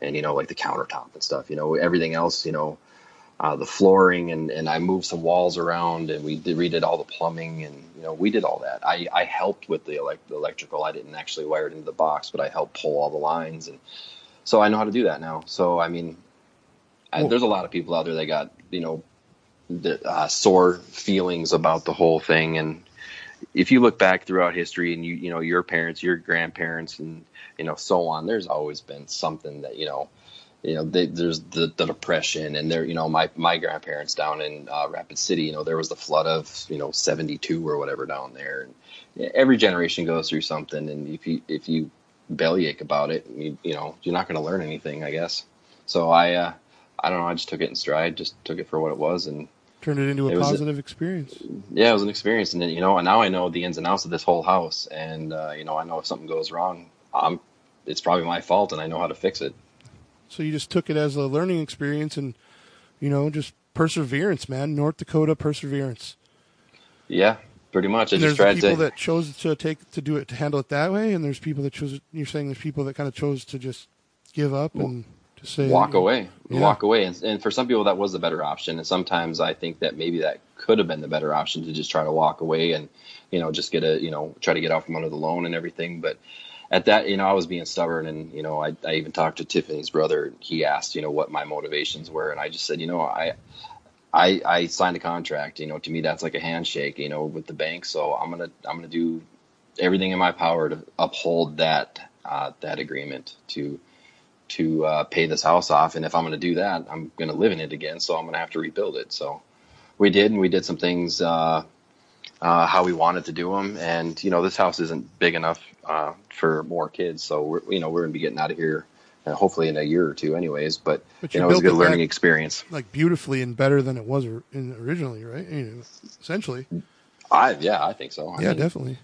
Speaker 2: and you know like the countertop and stuff. You know, everything else. You know, uh, the flooring and, and I moved some walls around and we did, redid all the plumbing and you know we did all that. I, I helped with the, elect, the electrical. I didn't actually wire it into the box, but I helped pull all the lines and so I know how to do that now. So I mean, I, there's a lot of people out there that got you know uh, sore feelings about the whole thing and if you look back throughout history and you you know your parents, your grandparents, and you know so on, there's always been something that you know you know, they, there's the, the depression and there, you know, my, my grandparents down in uh, Rapid City, you know, there was the flood of, you know, 72 or whatever down there. And every generation goes through something. And if you, if you bellyache about it, you, you know, you're not going to learn anything, I guess. So I, uh, I don't know. I just took it in stride. Just took it for what it was, and
Speaker 1: turned it into a
Speaker 2: It was a-
Speaker 1: positive experience.
Speaker 2: yeah, it was an experience. And then you know, and now I know the ins and outs of this whole house, and uh, you know, I know if something goes wrong, I'm it's probably my fault, and I know how to fix it.
Speaker 1: So you just took it as a learning experience, and you know, just perseverance, man. North Dakota perseverance.
Speaker 2: Yeah, pretty much. I
Speaker 1: And
Speaker 2: just
Speaker 1: there's people
Speaker 2: to.
Speaker 1: that chose to take to do it to handle it that way, and there's people that chose. You're saying there's people that kind of chose to just give up and say
Speaker 2: walk away.
Speaker 1: Yeah.
Speaker 2: walk away. And, and for some people that was the better option. And sometimes i think that maybe that could have been the better option to just try to walk away and you know just get a you know try to get out from under the loan and everything. But at that you know i was being stubborn and you know i, I even talked to tiffany's brother he asked you know what my motivations were. And i just said you know i I, I signed a contract, you know, to me that's like a handshake, you know, with the bank. So I'm gonna I'm gonna do everything in my power to uphold that uh, that agreement to to uh, pay this house off. And if I'm going to do that, I'm going to live in it again. So I'm going to have to rebuild it. So we did, and we did some things uh, uh, how we wanted to do them. And you know, this house isn't big enough uh, for more kids. So we're you know we're going to be getting out of here. Uh, hopefully in a year or two, anyways. But,
Speaker 1: But
Speaker 2: you
Speaker 1: you
Speaker 2: know, it was a good learning experience.
Speaker 1: like beautifully and better than it was in originally, right? You know, essentially.
Speaker 2: I yeah, I think so. I
Speaker 1: yeah,
Speaker 2: mean,
Speaker 1: definitely.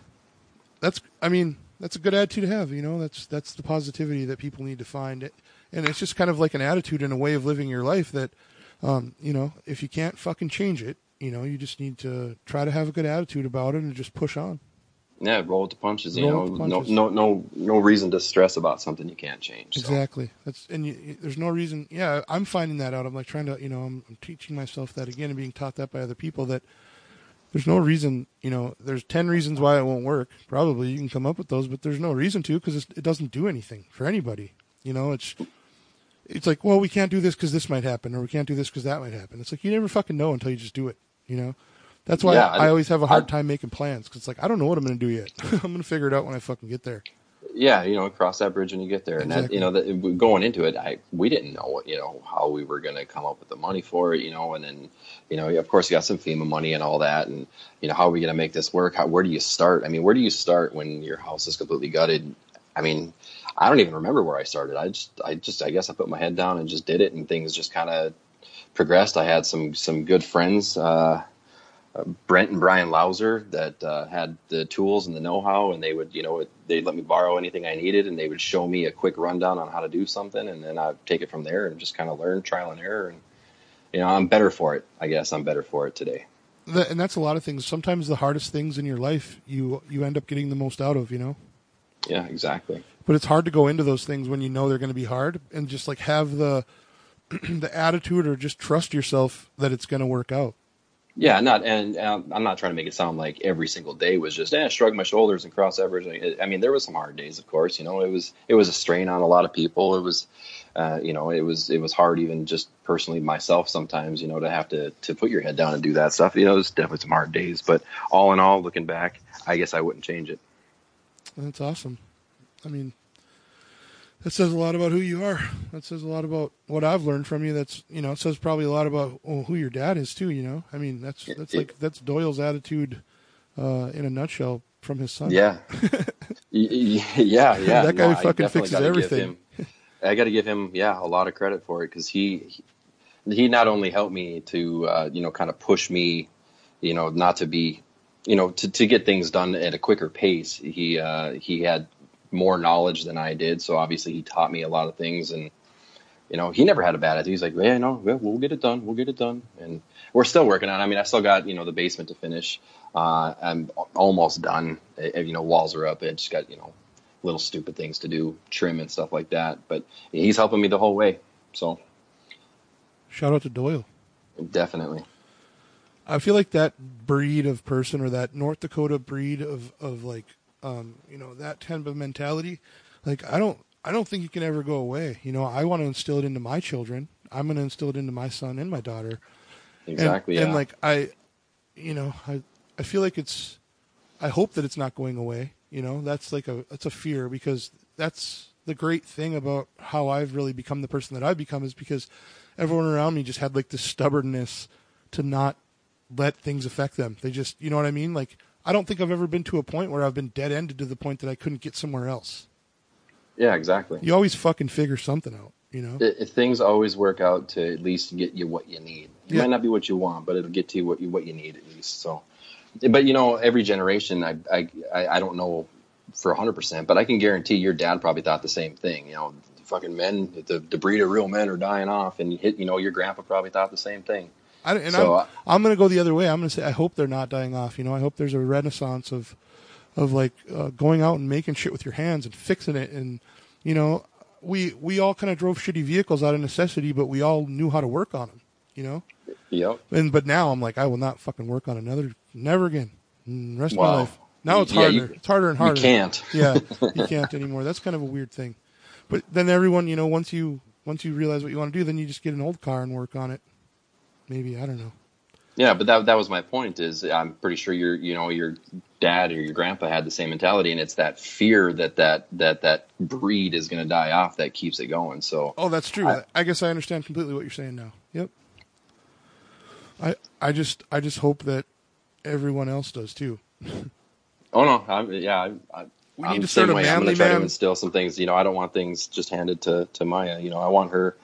Speaker 1: That's I mean, that's a good attitude to have, you know. That's that's the positivity that people need to find. And it's just kind of like an attitude and a way of living your life that um, you know, if you can't fucking change it, you know, you just need to try to have a good attitude about it and just push on.
Speaker 2: Yeah, roll with the punches. You
Speaker 1: Roll
Speaker 2: know, no no no no reason to stress about something you can't change. So.
Speaker 1: Exactly. That's and you, you- there's no reason. Yeah, I'm finding that out. I'm like trying to, you know, I'm, I'm teaching myself that again and being taught that by other people that there's no reason. You know, there's ten reasons why it won't work. Probably you can come up with those, but there's no reason to because it doesn't do anything for anybody. You know, it's it's like, well, we can't do this because this might happen, or we can't do this because that might happen. It's like you never fucking know until you just do it. You know. That's why
Speaker 2: Yeah,
Speaker 1: I,
Speaker 2: I-
Speaker 1: always have a hard
Speaker 2: I-
Speaker 1: time making plans because it's like I don't know what I'm going to do yet. (laughs) I'm going to figure it out when I fucking get there.
Speaker 2: yeah, you know, cross that bridge when you get there. And that, you know, that going into it, I we didn't know you know how we were going to come up with the money for it, you know, and then you know, of course, you got some FEMA money and all that, and you know, how are we going to make this work? How where do you start? I mean, where do you start when your house is completely gutted? I mean, I don't even remember where I started. I just, I just, I guess I put my head down and just did it, and things just kind of progressed. I had some some good friends. Uh, Brent and Brian Lauser that uh, had the tools and the know-how, and they would, you know, they'd let me borrow anything I needed, and they would show me a quick rundown on how to do something, and then I'd take it from there and just kind of learn trial and error, and you know, I'm better for it. I guess I'm better for it today.
Speaker 1: And that's a lot of things. Sometimes the hardest things in your life, you you end up getting the most out of. You know.
Speaker 2: Yeah, exactly.
Speaker 1: but it's hard to go into those things when you know they're going to be hard and just like have the (clears throat) the attitude or just trust yourself that it's going to work out
Speaker 2: Yeah, not and um, I'm not trying to make it sound like every single day was just eh, shrug my shoulders and cross average. I mean, there was some hard days, of course. You know, it was it was a strain on a lot of people. It was, uh, you know, it was it was hard even just personally myself sometimes. You know, to have to to put your head down and do that stuff. You know, there's definitely some hard days, but all in all, looking back, I guess I wouldn't change it.
Speaker 1: that's awesome i mean that says a lot about who you are that says a lot about what i've learned from you that's you know it says probably a lot about oh, who your dad is too you know i mean that's that's
Speaker 2: it-
Speaker 1: like that's doyle's attitude uh, in a nutshell from his son
Speaker 2: Yeah, (laughs) yeah, yeah.
Speaker 1: That guy
Speaker 2: I
Speaker 1: fucking fixes everything.
Speaker 2: I got to give him, yeah, a lot of credit for it because he, he not only helped me to, uh, you know, kind of push me, you know, not to be, you know, to, to get things done at a quicker pace. He uh, he had more knowledge than I did, so obviously he taught me a lot of things, and you know, he never had a bad attitude. He's like, yeah, no, we'll, we'll get it done, we'll get it done, and we're still working on. it. I mean, I still got you know the basement to finish. Uh, I'm almost done. Uh, You know, walls are up. I just got you know little stupid things to do, trim and stuff like that. But he's helping me the whole way. So
Speaker 1: shout out to doyle
Speaker 2: definitely.
Speaker 1: I feel like that breed of person or that North Dakota breed of, of like um, you know, that type of mentality, like I don't I don't think it can ever go away. You know, I want to instill it into my children. I'm going to instill it into my son and my daughter.
Speaker 2: Exactly.
Speaker 1: And,
Speaker 2: yeah.
Speaker 1: like I you know, I I feel like it's I hope that it's not going away, you know. That's like a that's a fear because that's the great thing about how I've really become the person that I've become is because everyone around me just had like this stubbornness to not let things affect them. They just, you know what I mean? Like, I don't think I've ever been to a point where I've been dead ended to the point that I couldn't get somewhere else.
Speaker 2: yeah, exactly.
Speaker 1: You always fucking figure something out. You know,
Speaker 2: It, it- things always work out to at least get you what you need. It
Speaker 1: Yeah.
Speaker 2: might not be what you want, but it'll get to you what you what you need at least. So, but you know, every generation, I I I, I don't know for hundred percent, but I can guarantee your dad probably thought the same thing. You know, fucking men, the the breed of real men are dying off, and you know, your grandpa probably thought the same thing.
Speaker 1: I, and
Speaker 2: So,
Speaker 1: I'm,
Speaker 2: uh,
Speaker 1: I'm going to go the other way. I'm going to say I hope they're not dying off. You know, I hope there's a renaissance of of like uh, going out and making shit with your hands and fixing it. And you know, we we all kind of drove shitty vehicles out of necessity, but we all knew how to work on them. You know,
Speaker 2: Yep.
Speaker 1: and but now I'm like, I will not fucking work on another, never again. Mm, Rest of my life. Now it's
Speaker 2: Yeah,
Speaker 1: harder.
Speaker 2: you-
Speaker 1: it's harder and harder.
Speaker 2: You can't. (laughs)
Speaker 1: yeah, you (laughs) can't anymore. That's kind of a weird thing. But then everyone, you know, once you once you realize what you want to do, then you just get an old car and work on it. Maybe I don't know.
Speaker 2: Yeah, but that that was my point. Is I'm pretty sure your you know your dad or your grandpa had the same mentality, and it's that fear that that that that breed is going to die off that keeps it going. So
Speaker 1: Oh, that's true. I,
Speaker 2: I-
Speaker 1: guess I understand completely what you're saying now. Yep. I I just I just hope that everyone else does too.
Speaker 2: Oh no, I'm, yeah, I, I,
Speaker 1: We
Speaker 2: I'm
Speaker 1: need
Speaker 2: the
Speaker 1: to start
Speaker 2: same
Speaker 1: a
Speaker 2: way. I'm going to try
Speaker 1: man.
Speaker 2: to instill some things. You know, I don't want things just handed to to Maya. You know, I want her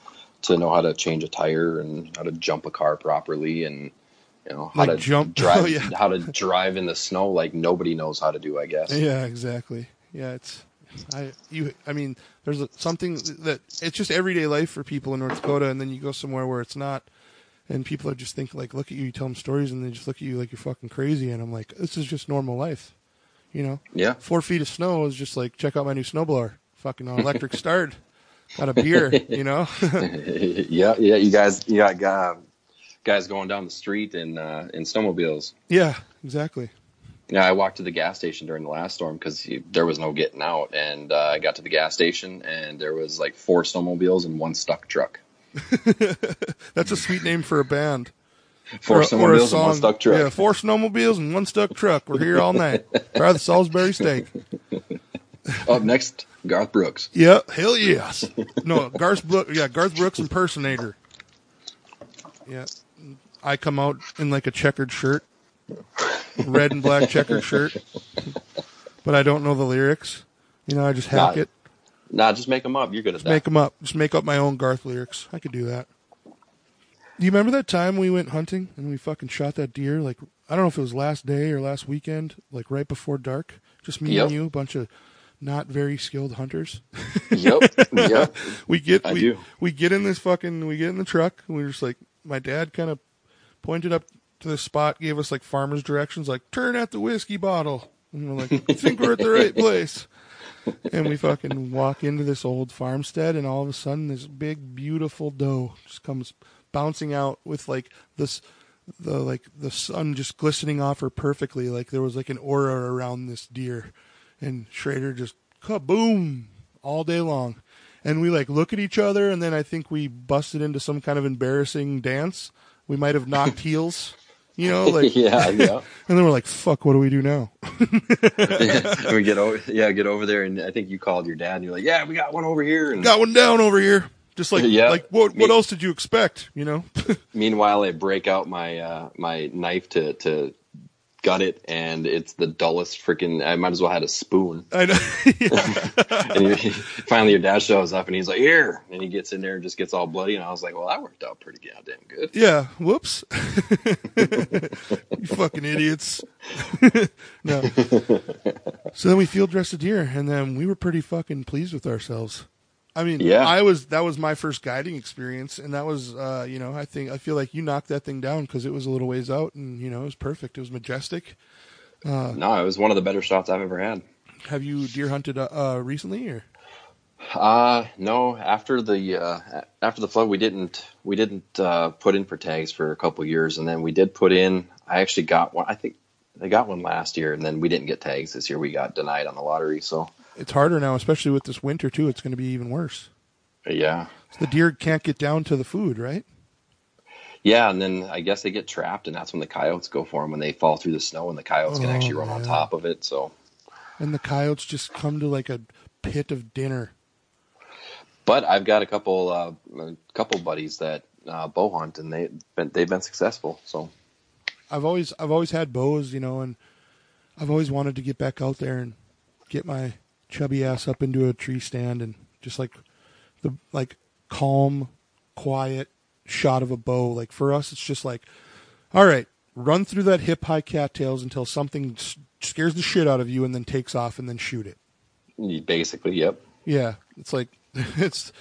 Speaker 2: to know how to change a tire and how to jump a car properly, and you know how
Speaker 1: Like
Speaker 2: to
Speaker 1: jump- (laughs) oh,
Speaker 2: drive
Speaker 1: oh, yeah.
Speaker 2: how to drive in the snow like nobody knows how to do. I guess.
Speaker 1: Yeah, exactly. Yeah, it's I you I mean, there's a, something that it's just everyday life for people in North Dakota, and then you go somewhere where it's not, and people are just think like, look at you, you tell them stories, and they just look at you like you're fucking crazy, and I'm like, this is just normal life, you know.
Speaker 2: Yeah.
Speaker 1: Four feet of snow is just like check out my new snowblower, fucking on electric start, got a beer, (laughs) you know. (laughs)
Speaker 2: yeah, yeah. You guys, you got uh, guys going down the street in uh, in snowmobiles.
Speaker 1: yeah, exactly.
Speaker 2: Yeah, I walked to the gas station during the last storm because there was no getting out, and uh, I got to the gas station, and there was like four snowmobiles and one stuck truck. (laughs)
Speaker 1: That's a sweet name for a band.
Speaker 2: Four
Speaker 1: Or- or a
Speaker 2: snowmobiles and one
Speaker 1: song.
Speaker 2: stuck truck.
Speaker 1: Yeah, four snowmobiles and one stuck truck. We're here all night. Try the Salisbury steak. (laughs)
Speaker 2: Up next, Garth Brooks.
Speaker 1: Yeah, hell yes. No, Garth Brooks. Yeah, Garth Brooks impersonator. Yeah, I come out in like a checkered shirt, red and black checkered shirt, but I don't know the lyrics. You know, I just hack
Speaker 2: Nah,
Speaker 1: it,
Speaker 2: Nah, just make them up. You're good at that.
Speaker 1: make them up, just make up my own Garth lyrics. I could do that. Do you remember that time we went hunting and we fucking shot that deer? Like I don't know if it was last day or last weekend, like right before dark. Just me
Speaker 2: Yep.
Speaker 1: and you, a bunch of not very skilled hunters.
Speaker 2: yep, (laughs) yep.
Speaker 1: we get
Speaker 2: I
Speaker 1: we,
Speaker 2: do.
Speaker 1: we get in this fucking we get in the truck and we're just like my dad kind of pointed up to the spot gave us like farmer's directions like turn at the whiskey bottle and we're like I think we're at the right (laughs) place (laughs) and we fucking walk into this old farmstead and all of a sudden this big beautiful doe just comes bouncing out with like this the like the sun just glistening off her perfectly like there was like an aura around this deer and Schrader just kaboom all day long. And we like look at each other, and then I think we busted into some kind of embarrassing dance. We might have knocked (laughs) heels, you know, (laughs) like
Speaker 2: yeah, yeah. (laughs)
Speaker 1: And then we're like, "Fuck, what do we do now?"
Speaker 2: And (laughs) we get over, yeah, get over there, and I think you called your dad, and you're like, "Yeah, we got one over here." And
Speaker 1: Got one down over here. Just like,
Speaker 2: Yeah.
Speaker 1: like what?
Speaker 2: Me-
Speaker 1: What else did you expect? You know?
Speaker 2: meanwhile, I break out my uh, my knife to to gut it, and it's the dullest freaking. I might as well had a spoon.
Speaker 1: I know. (laughs)
Speaker 2: And you, finally, your dad shows up, and he's like, "Here," and he gets in there and just gets all bloody. And I was like, "Well, that worked out pretty goddamn good."
Speaker 1: Yeah. Whoops. (laughs) you fucking idiots. (laughs) no. So then we field dressed a deer, and then we were pretty fucking pleased with ourselves. I mean,
Speaker 2: Yeah.
Speaker 1: I was that was my first guiding experience, and that was, uh, you know, I think I feel like you knocked that thing down because it was a little ways out, and you know, it was perfect. It was majestic.
Speaker 2: No, it was one of the better shots I've ever had.
Speaker 1: Have you deer hunted uh, uh, recently, or
Speaker 2: Uh no. After the uh, after the flood, we didn't we didn't uh, put in for tags for a couple years, and then we did put in. I actually got one. I think I got one last year, and then we didn't get tags this year. We got denied on the lottery. So
Speaker 1: it's harder now, especially with this winter too. It's going to be even worse.
Speaker 2: yeah,
Speaker 1: So the deer can't get down to the food, right?
Speaker 2: yeah. And then I guess they get trapped, and that's when the coyotes go for them when they fall through the snow, and the coyotes can
Speaker 1: Oh,
Speaker 2: actually run on top of it. So,
Speaker 1: And the coyotes just come to like a pit of dinner.
Speaker 2: but I've got a couple uh, a couple buddies that uh, bow hunt, and they been, they've been successful. So
Speaker 1: I've always I've always had bows, you know, and I've always wanted to get back out there and get my chubby ass up into a tree stand and just like the like calm, quiet shot of a bow. Like for us, it's just like, all right, run through that hip high cattails until something scares the shit out of you, and then takes off, and then shoot it.
Speaker 2: Basically, yep.
Speaker 1: Yeah, it's like (laughs) it's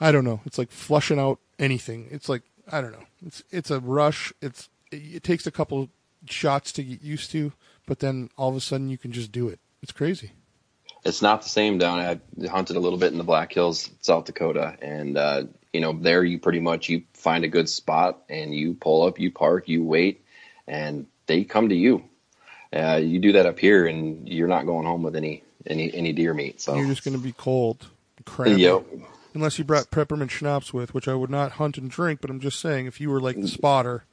Speaker 1: I don't know. It's like flushing out anything. It's like I don't know. It's it's a rush. It's it, it takes a couple shots to get used to, but then all of a sudden you can just do it. It's crazy.
Speaker 2: It's not the same down. I hunted a little bit in the Black Hills, South Dakota, and uh, you know there you pretty much you find a good spot and you pull up, you park, you wait, and they come to you. Uh, you do that up here, and you're not going home with any any any deer meat. So
Speaker 1: You're just going to be cold, crampy.
Speaker 2: Yep.
Speaker 1: Unless you brought peppermint schnapps with, which I would not hunt and drink, but I'm just saying if you were like the spotter,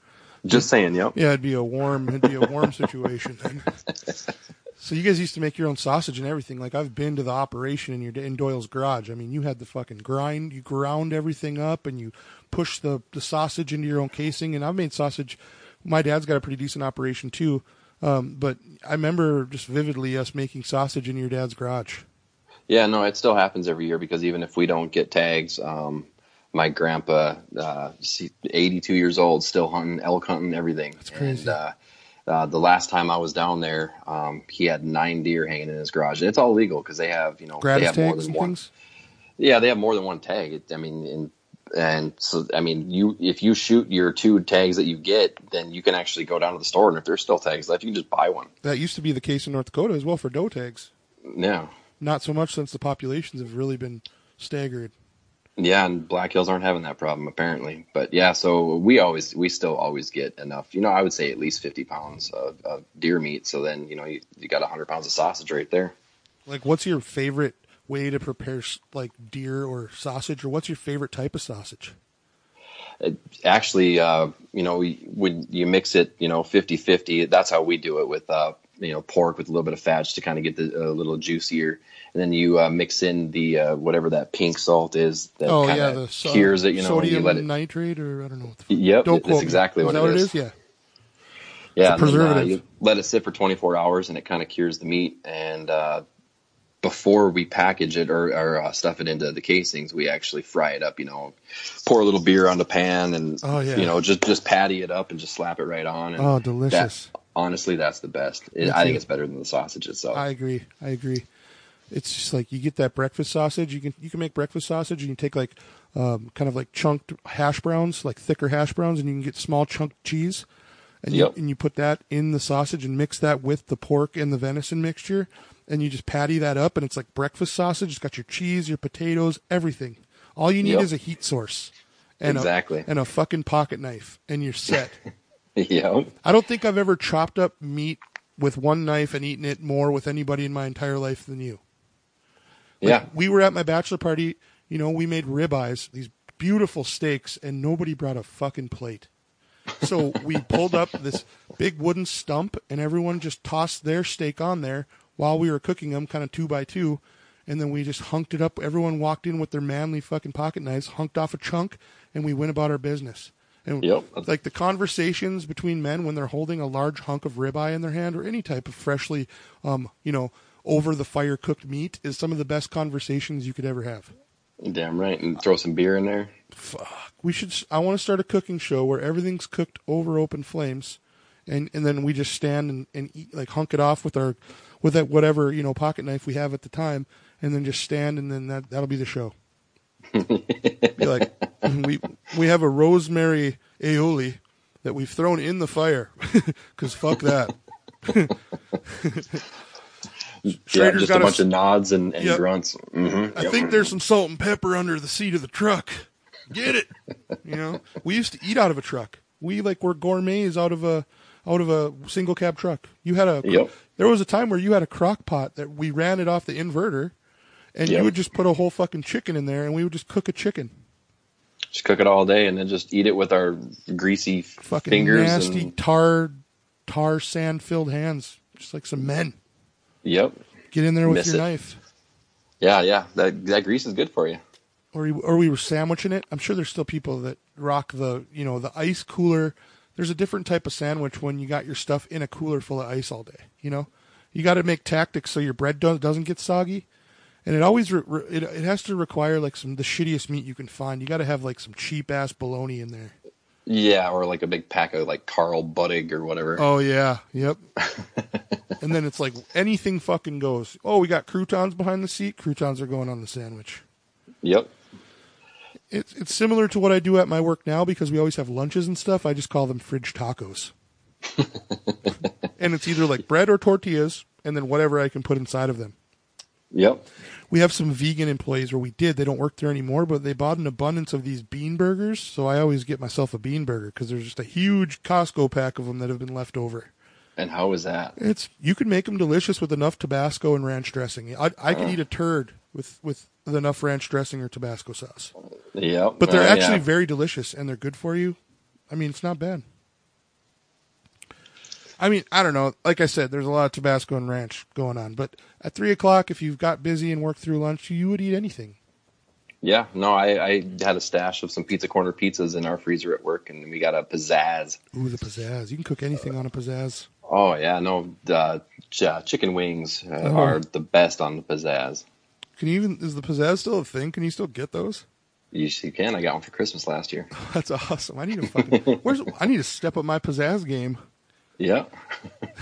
Speaker 2: Just saying, yep.
Speaker 1: yeah, it'd be a warm, it'd be a warm (laughs) situation then. (laughs) So you guys used to make your own sausage and everything. Like I've been to the operation in your in Doyle's garage. I mean, you had the fucking grind, you ground everything up, and you push the the sausage into your own casing. And I've made sausage. My dad's got a pretty decent operation too. Um, but I remember just vividly us making sausage in your dad's garage.
Speaker 2: Yeah, no, it still happens every year because even if we don't get tags, um, my grandpa, uh, 82 years old, still hunting, elk hunting, everything. That's
Speaker 1: crazy.
Speaker 2: And, uh, uh, the last time I was down there, um, he had nine deer hanging in his garage. And it's all legal because they have, you know,
Speaker 1: Gratis
Speaker 2: they have more than one.
Speaker 1: things.
Speaker 2: Yeah, they have more than one tag. It, I mean, and and so I mean, you if you shoot your two tags that you get, then you can actually go down to the store, and if there's still tags left, you can just buy one.
Speaker 1: That used to be the case in North Dakota as well for doe tags.
Speaker 2: Yeah,
Speaker 1: Not so much since the populations have really been staggered.
Speaker 2: Yeah, and Black Hills aren't having that problem apparently. But yeah, so we always we still always get enough. You know, I would say at least fifty pounds of, of deer meat. So then you know you, you got hundred pounds of sausage right there.
Speaker 1: Like, what's your favorite way to prepare like deer or sausage, or what's your favorite type of sausage?
Speaker 2: actually, uh, you know, we, when you mix it, you know, 50 50, that's how we do it with, uh, you know, pork with a little bit of fat to kind of get the a little juicier. And then you uh, mix in the uh, whatever that pink salt is that
Speaker 1: oh
Speaker 2: kind
Speaker 1: yeah,
Speaker 2: of
Speaker 1: so-
Speaker 2: cures it, you know,
Speaker 1: sodium
Speaker 2: you let it.
Speaker 1: nitrate, or I don't know. What the.
Speaker 2: Yep,
Speaker 1: Don't
Speaker 2: that's exactly what
Speaker 1: is
Speaker 2: it
Speaker 1: that what
Speaker 2: is.
Speaker 1: it is? Yeah.
Speaker 2: Yeah,
Speaker 1: It's a
Speaker 2: and then, uh, you let it sit for 24 hours and it kind of cures the meat. And uh, before we package it or, or uh, stuff it into the casings, we actually fry it up. You know, pour a little beer on the pan and
Speaker 1: Oh, yeah.
Speaker 2: you know just just patty it up and just slap it right on. And
Speaker 1: Oh, delicious.
Speaker 2: that- honestly, that's the best. It, I think it's better than the sausage itself.
Speaker 1: I agree. I agree. It's just like you get that breakfast sausage. You can you can make breakfast sausage. And you take like um, kind of like chunked hash browns, like thicker hash browns, and you can get small chunked cheese, and you
Speaker 2: Yep.
Speaker 1: and you put that in the sausage and mix that with the pork and the venison mixture, and you just patty that up, and it's like breakfast sausage. It's got your cheese, your potatoes, everything. All you need
Speaker 2: Yep.
Speaker 1: is a heat source, and
Speaker 2: Exactly.
Speaker 1: a, and a fucking pocket knife, and you're set. (laughs) (laughs)
Speaker 2: yeah.
Speaker 1: I don't think I've ever chopped up meat with one knife and eaten it more with anybody in my entire life than you. Like,
Speaker 2: Yeah.
Speaker 1: We were at my bachelor party, you know, we made ribeyes, these beautiful steaks, and nobody brought a fucking plate. So (laughs) we pulled up this big wooden stump, and everyone just tossed their steak on there while we were cooking them, kind of two by two. And then we just hunked it up. Everyone walked in with their manly fucking pocket knives, hunked off a chunk, and we went about our business. And
Speaker 2: Yep.
Speaker 1: like the conversations between men when they're holding a large hunk of ribeye in their hand or any type of freshly, um, you know, over the fire cooked meat is some of the best conversations you could ever have.
Speaker 2: Damn right. And throw some beer in there.
Speaker 1: Fuck. We should. I want to start a cooking show where everything's cooked over open flames, and and then we just stand and, and eat like hunk it off with our with that whatever you know pocket knife we have at the time, and then just stand and then that that'll be the show. Be like (laughs) we we have a rosemary aioli that we've thrown in the fire (laughs) because fuck that. (laughs)
Speaker 2: yeah, just a bunch
Speaker 1: s-
Speaker 2: of nods and, and
Speaker 1: Yep.
Speaker 2: grunts. hmm
Speaker 1: I think there's some salt and pepper under the seat of the truck. Get it? You know, we used to eat out of a truck. We like were gourmets out of a out of a single cab truck. You had a
Speaker 2: Yep.
Speaker 1: there was a time where you had a crock pot that we ran it off the inverter, and you would just put a whole fucking chicken in there, and we would just cook a chicken.
Speaker 2: Just cook it all day and then just eat it with our greasy
Speaker 1: Fucking
Speaker 2: fingers.
Speaker 1: nasty
Speaker 2: And,
Speaker 1: tar tar sand filled hands, just like some men.
Speaker 2: yep.
Speaker 1: Get in there with
Speaker 2: Miss
Speaker 1: your
Speaker 2: it.
Speaker 1: knife.
Speaker 2: Yeah, yeah. That that grease is good for you.
Speaker 1: or we, or we were sandwiching it. I'm sure there's still people that rock the you know the ice cooler. There's a different type of sandwich when you got your stuff in a cooler full of ice all day. You know, you got to make tactics so your bread do- doesn't get soggy, and it always re- re- it it has to require like some the shittiest meat you can find. You got to have like some cheap ass bologna in there.
Speaker 2: Yeah, or like a big pack of like Carl Buddig or whatever.
Speaker 1: Oh yeah, yep. (laughs) and then it's like anything fucking goes. Oh, we got croutons behind the seat. Croutons are going on the sandwich.
Speaker 2: Yep.
Speaker 1: It's it's similar to what I do at my work now because we always have lunches and stuff. I just call them fridge tacos. (laughs) and it's either like bread or tortillas, and then whatever I can put inside of them.
Speaker 2: Yep.
Speaker 1: We have some vegan employees, where we did. They don't work there anymore, but they bought an abundance of these bean burgers. So I always get myself a bean burger because there's just a huge Costco pack of them that have been left over.
Speaker 2: And how is that?
Speaker 1: It's you can make them delicious with enough Tabasco and ranch dressing. I I can eat a turd with with enough ranch dressing or Tabasco sauce.
Speaker 2: Yep.
Speaker 1: But they're
Speaker 2: Uh,
Speaker 1: actually
Speaker 2: yeah.
Speaker 1: very delicious and they're good for you. I mean, it's not bad. I mean, I don't know. Like I said, there's a lot of Tabasco and ranch going on. But at three o'clock, if you've got busy and worked through lunch, you would eat anything.
Speaker 2: Yeah, no, I, I had a stash of some pizza corner pizzas in our freezer at work, and we got a pizzazz.
Speaker 1: Ooh, the pizzazz! You can cook anything on a pizzazz.
Speaker 2: Oh yeah, no, uh, ch- uh, chicken wings uh,
Speaker 1: Oh.
Speaker 2: are the best on the pizzazz.
Speaker 1: Can you even? Is the pizzazz still a thing? Can you still get those?
Speaker 2: You, you can. I got one for Christmas last year. (laughs)
Speaker 1: That's awesome. I need to fucking. Where's? I need to step up my pizzazz game.
Speaker 2: Yeah. (laughs)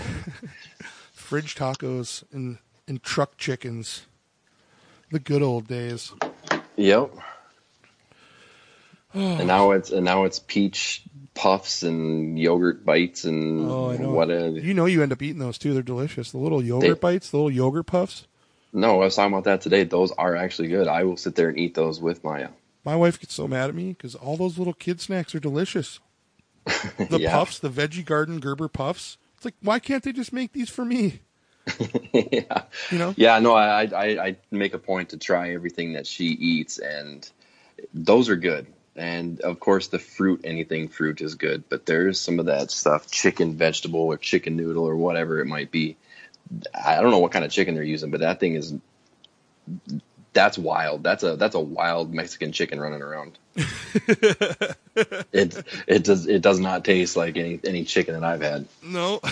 Speaker 1: Fridge tacos and and truck chickens. The good old days.
Speaker 2: Yep. (sighs) and now it's and now it's peach puffs and yogurt bites and
Speaker 1: Oh,
Speaker 2: what a
Speaker 1: You know, you end up eating those too. They're delicious. The little yogurt
Speaker 2: They-
Speaker 1: bites, the little yogurt puffs.
Speaker 2: no. I was talking about that today. Those are actually good. I will sit there and eat those with Maya.
Speaker 1: My wife gets so mad at me because all those little kid snacks are delicious. (laughs) The
Speaker 2: Yeah.
Speaker 1: puffs, the Veggie Garden Gerber puffs. It's like, why can't they just make these for me? (laughs)
Speaker 2: yeah.
Speaker 1: You know?
Speaker 2: Yeah, no, I, I I make a point to try everything that she eats, and those are good. And of course, the fruit, anything fruit is good, but there's some of that stuff, chicken, vegetable, or chicken noodle, or whatever it might be. I don't know what kind of chicken they're using, but that thing is that's wild. That's a that's a wild Mexican chicken running around. (laughs) it it does it does not taste like any any chicken that I've had.
Speaker 1: No. (laughs)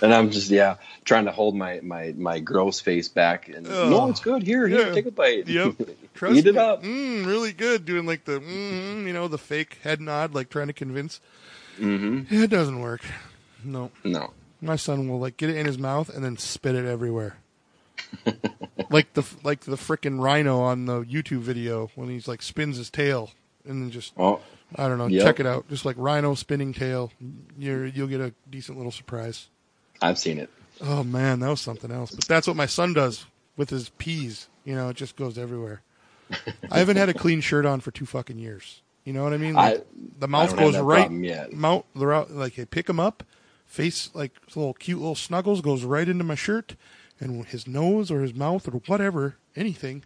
Speaker 2: And I'm just yeah trying to hold my my my gross face back and
Speaker 1: Oh.
Speaker 2: no, it's good. Here, here,
Speaker 1: Yeah.
Speaker 2: take a bite.
Speaker 1: Yep. (laughs) Trust
Speaker 2: Eat it
Speaker 1: me.
Speaker 2: up.
Speaker 1: Mm, really good. Doing like the, mm, you know, the fake head nod, like trying to convince.
Speaker 2: Mm-hmm.
Speaker 1: It doesn't work. No.
Speaker 2: No.
Speaker 1: My son will like get it in his mouth and then spit it everywhere. Like the like the frickin' rhino on the YouTube video when he's like spins his tail and then just
Speaker 2: Oh,
Speaker 1: I don't know.
Speaker 2: Yep.
Speaker 1: Check it out. Just like rhino spinning tail. You're you'll get a decent little surprise.
Speaker 2: I've seen it.
Speaker 1: Oh man, that was something else. But that's what my son does with his peas. You know, it just goes everywhere. I haven't had a clean shirt on for two fucking years. You know what I mean? Like,
Speaker 2: I-
Speaker 1: the
Speaker 2: I
Speaker 1: mouth goes right. Mouth, the like they pick him up, face like little cute little snuggles goes right into my shirt, and his nose or his mouth or whatever, anything,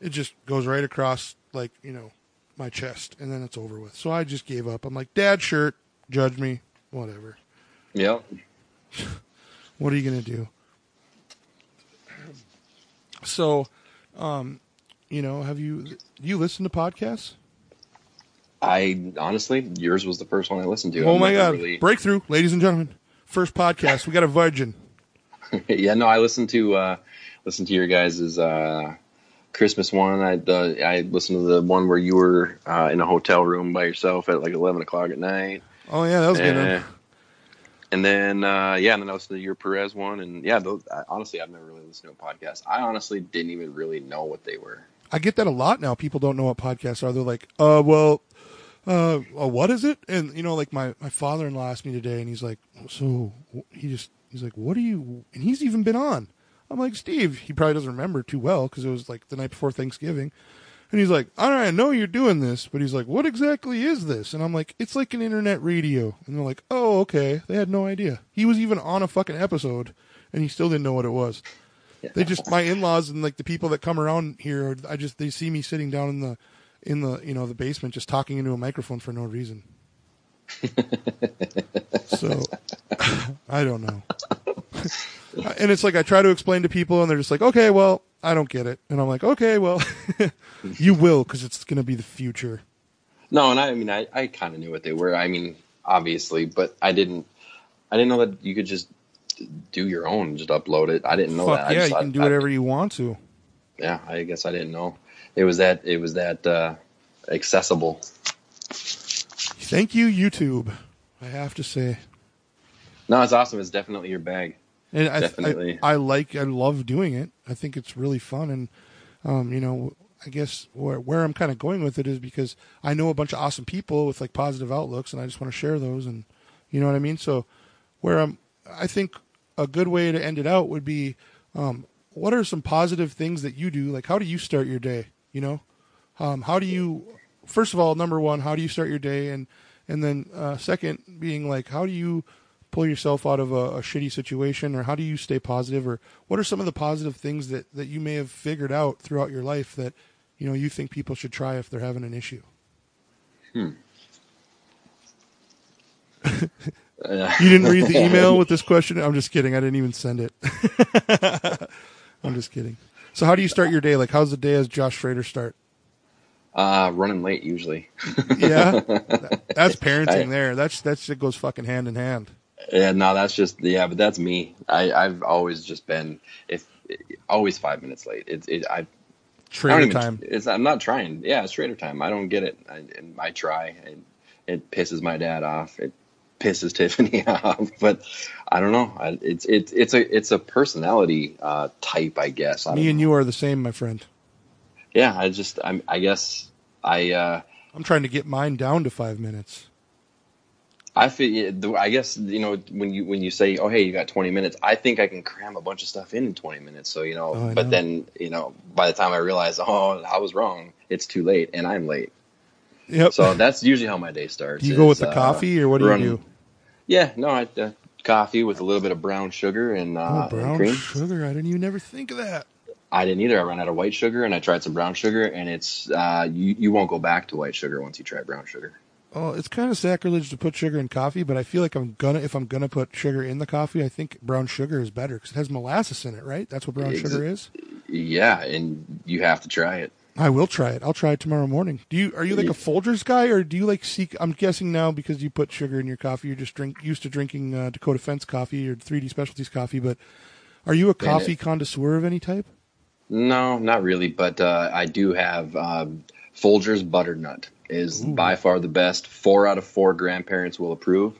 Speaker 1: it just goes right across like you know my chest, and then it's over with. So I just gave up. I'm like, Dad, shirt, judge me, whatever.
Speaker 2: Yep. (laughs)
Speaker 1: What are you gonna do? So, um, you know, have you you listen to podcasts?
Speaker 2: I honestly, yours was the first one I listened to.
Speaker 1: oh
Speaker 2: I'm
Speaker 1: my god!
Speaker 2: really-
Speaker 1: Breakthrough, ladies and gentlemen, first podcast. We got a virgin. (laughs)
Speaker 2: yeah, no, I listened to uh listened to your guys' uh Christmas one. I I listened to the one where you were uh, in a hotel room by yourself at like eleven o'clock at night.
Speaker 1: Oh yeah, that was good.
Speaker 2: Eh.
Speaker 1: one.
Speaker 2: And then uh, yeah, and then I listened to your Perez one, and yeah, those, I, honestly, I've never really listened to a podcast. I honestly didn't even really know what they were.
Speaker 1: I get that a lot now. People don't know what podcasts are. They're like, uh, well, uh, uh, what is it? And you know, like my my father in law asked me today, and he's like, so he just he's like, what are you? And he's even been on. I'm like, Steve. He probably doesn't remember too well because it was like the night before Thanksgiving. And he's like, all right, I know you're doing this, but he's like, what exactly is this? And I'm like, it's like an internet radio. And they're like, oh, okay. They had no idea. He was even on a fucking episode, and he still didn't know what it was. They just my in-laws and like the people that come around here. I just they see me sitting down in the in the you know the basement just talking into a microphone for no reason. So I don't know. and it's like I try to explain to people, and they're just like, "Okay, well, I don't get it," and I'm like, "Okay, well, (laughs) you will because it's going to be the future."
Speaker 2: No, and I, I mean, I, I kind of knew what they were. I mean, obviously, but I didn't, I didn't know that you could just do your own, just upload it. I didn't know
Speaker 1: Fuck
Speaker 2: that. I
Speaker 1: yeah,
Speaker 2: just
Speaker 1: you can do
Speaker 2: I-
Speaker 1: whatever you want to.
Speaker 2: yeah, I guess I didn't know. It was that it was that uh, accessible.
Speaker 1: Thank you, YouTube. I have to say.
Speaker 2: No, it's awesome. It's definitely your bag.
Speaker 1: And I,
Speaker 2: Definitely.
Speaker 1: I, I like, I love doing it. I think it's really fun. And, um, you know, I guess where, where I'm kind of going with it is because I know a bunch of awesome people with like positive outlooks and I just want to share those. And you know what I mean? So where I'm, I think a good way to end it out would be, um, what are some positive things that you do? Like, how do you start your day? You know, um, how do you, first of all, number one, how do you start your day? And, and then, uh, second being like, how do you, pull yourself out of a, a shitty situation? Or how do you stay positive? Or what are some of the positive things that, that you may have figured out throughout your life that you know you think people should try if they're having an issue?
Speaker 2: Uh, (laughs)
Speaker 1: you didn't read the email (laughs) with this question? I'm just kidding. I didn't even send it. (laughs) I'm just kidding. So how do you start your day? Like how's the day as josh schrader start
Speaker 2: uh, running late usually.
Speaker 1: yeah (laughs) that's parenting
Speaker 2: I-
Speaker 1: there that's that it goes fucking hand in hand
Speaker 2: Yeah, no, that's just yeah, but that's me. I I've always just been if always five minutes late. It's it I. I
Speaker 1: trader
Speaker 2: even,
Speaker 1: time
Speaker 2: It's I'm not trying. Yeah, it's trader time. I don't get it. I, and I try. It, it pisses my dad off. It pisses (laughs) Tiffany off. But I don't know. I, it's it's it's a it's a personality uh, type, I guess. I
Speaker 1: me and
Speaker 2: know.
Speaker 1: you are the same my friend
Speaker 2: Yeah, I just I'm, I guess I uh,
Speaker 1: i'm trying to get mine down to five minutes
Speaker 2: I feel I guess you know when you when you say oh hey you got 20 minutes I think I can cram a bunch of stuff in in 20 minutes so you know
Speaker 1: Oh,
Speaker 2: but
Speaker 1: know.
Speaker 2: then you know by the time I realize oh I was wrong it's too late and I'm late
Speaker 1: yep
Speaker 2: so that's usually how my day starts.
Speaker 1: do (laughs) you go with the
Speaker 2: uh,
Speaker 1: coffee or what do
Speaker 2: run-
Speaker 1: you do
Speaker 2: Yeah, no, I, uh, coffee with a little bit of brown sugar and, uh,
Speaker 1: Oh,
Speaker 2: and
Speaker 1: brown
Speaker 2: cream.
Speaker 1: sugar. I didn't even ever think of that.
Speaker 2: I didn't either. I ran out of white sugar and I tried some brown sugar, and it's uh, you you won't go back to white sugar once you try brown sugar.
Speaker 1: Oh, it's kind of sacrilege to put sugar in coffee, but I feel like I'm gonna if I'm gonna put sugar in the coffee, I think brown sugar is better because it has molasses in it, right? That's what brown
Speaker 2: Exa-
Speaker 1: sugar is.
Speaker 2: Yeah, and you have to try it.
Speaker 1: I will try it. I'll try it tomorrow morning. Do you are you like a Folgers guy or do you like seek? I'm guessing now because you put sugar in your coffee, you're just drink used to drinking uh, Dakota Fence coffee or 3D Specialties coffee. But are you a coffee connoisseur of any type?
Speaker 2: No, not really, but uh, I do have um, Folgers Butternut is by far the best. Four out of four grandparents will approve.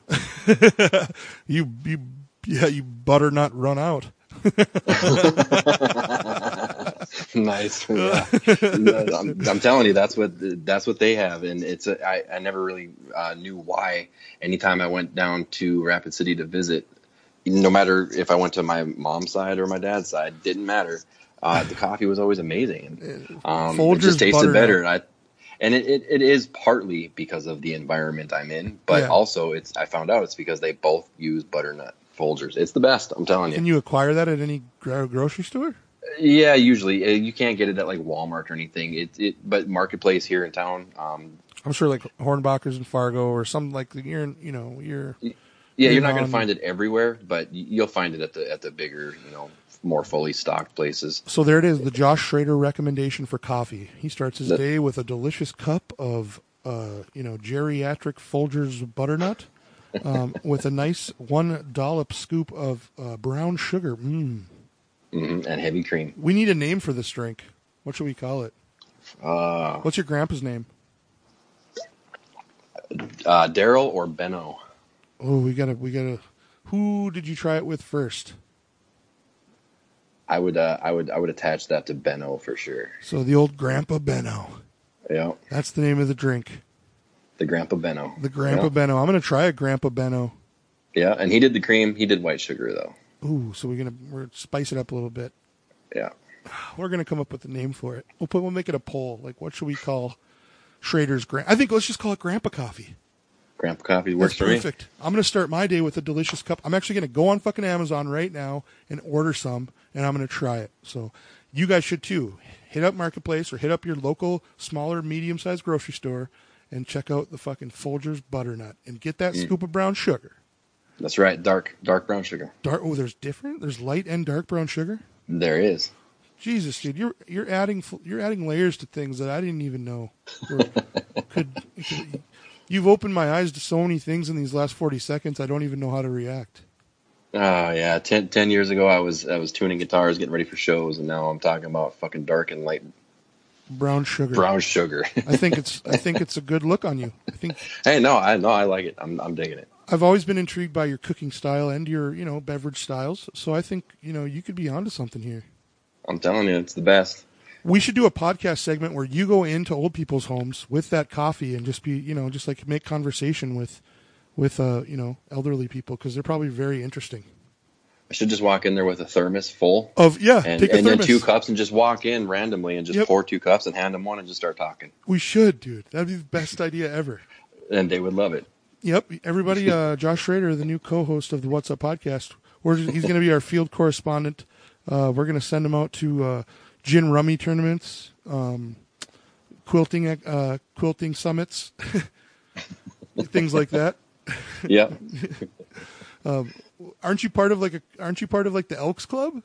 Speaker 2: (laughs)
Speaker 1: You you yeah you butternut run out. (laughs)
Speaker 2: nice. Yeah. I'm, I'm telling you, that's what that's what they have, and it's a, I, I never really uh, knew why. Anytime I went down to Rapid City to visit, no matter if I went to my mom's side or my dad's side, didn't matter. Uh, the coffee was always amazing, and um, it just tasted better. I, and it, it, it is partly because of the environment I'm in, but
Speaker 1: Yeah.
Speaker 2: also it's I found out it's because they both use butternut Folgers. It's the best. I'm telling you.
Speaker 1: Can you acquire that at any grocery store?
Speaker 2: Yeah, usually uh, you can't get it at like Walmart or anything. It, it but marketplace here in town. Um,
Speaker 1: I'm sure like Hornbachers in Fargo or some like you're you know you're
Speaker 2: yeah,
Speaker 1: You
Speaker 2: you're not going to find it everywhere, but you'll find it at the at the bigger, you know, more fully stocked places.
Speaker 1: so there it is the Josh Schrader recommendation for coffee. He starts his
Speaker 2: That-
Speaker 1: day with a delicious cup of uh, you know geriatric Folgers butternut um, (laughs) with a nice one dollop scoop of uh, brown sugar. Mm.
Speaker 2: hmm and heavy cream.
Speaker 1: We need a name for this drink. What should we call it?
Speaker 2: Uh,
Speaker 1: What's your grandpa's name?
Speaker 2: uh, Daryl or Benno?
Speaker 1: Oh, we gotta we gotta. Who did you try it with first?
Speaker 2: I would uh, I would I would attach that to Benno for sure.
Speaker 1: So the old Grandpa Benno.
Speaker 2: Yeah,
Speaker 1: That's the name of the drink.
Speaker 2: the Grandpa Benno.
Speaker 1: The Grandpa
Speaker 2: Yeah.
Speaker 1: Benno. I'm gonna try a Grandpa Benno.
Speaker 2: Yeah, and he did the cream. He did white sugar though.
Speaker 1: Ooh, so we're gonna we're spice it up a little bit.
Speaker 2: Yeah. (sighs)
Speaker 1: We're gonna come up with a name for it. We'll put we'll make it a poll. Like what should we call Schrader's Grand? I think let's just call it Grandpa Coffee.
Speaker 2: Grandpa coffee works
Speaker 1: That's
Speaker 2: for me.
Speaker 1: perfect. I'm gonna start my day with a delicious cup. I'm actually gonna go on fucking Amazon right now and order some, and I'm gonna try it. So you guys should too. Hit up Marketplace or hit up your local smaller, medium sized grocery store and check out the fucking Folgers butternut and get that mm. scoop of brown sugar.
Speaker 2: That's right. Dark dark brown sugar.
Speaker 1: Dark. Oh, there's different. There's light and dark brown sugar.
Speaker 2: There is.
Speaker 1: Jesus, dude, you're you're adding you're adding layers to things that I didn't even know. (laughs) could, could you've opened my eyes to so many things in these last forty seconds. I don't even know how to react.
Speaker 2: Oh yeah, ten, 10 years ago I was I was tuning guitars, getting ready for shows, and now I'm talking about fucking dark and light
Speaker 1: Brown sugar.
Speaker 2: brown sugar.
Speaker 1: I think (laughs) it's I think it's a good look on you. I think
Speaker 2: hey, no, I no, I like it. I'm I'm digging it.
Speaker 1: I've always been intrigued by your cooking style and your, you know, beverage styles. So I think, you know, you could be onto something here.
Speaker 2: I'm telling you, it's the best.
Speaker 1: We should do a podcast segment where you go into old people's homes with that coffee and just be, you know, just like make conversation with, with, uh, you know, elderly people because they're probably very interesting.
Speaker 2: I should just walk in there with a thermos full
Speaker 1: Of yeah,
Speaker 2: and, and then two cups and just walk in randomly and just
Speaker 1: Yep.
Speaker 2: pour two cups and hand them one and just start talking.
Speaker 1: We should, dude. That'd be the best idea ever.
Speaker 2: And they would love it.
Speaker 1: Yep, everybody. Uh, Josh Schrader, the new co-host of the What's Up podcast, we're, he's going to be our field correspondent. Uh, we're going to send him out to uh, gin rummy tournaments, um, quilting uh, quilting summits, (laughs) things like that. (laughs)
Speaker 2: Yeah. (laughs)
Speaker 1: Aren't you part of like a? Aren't you part of like the Elks Club?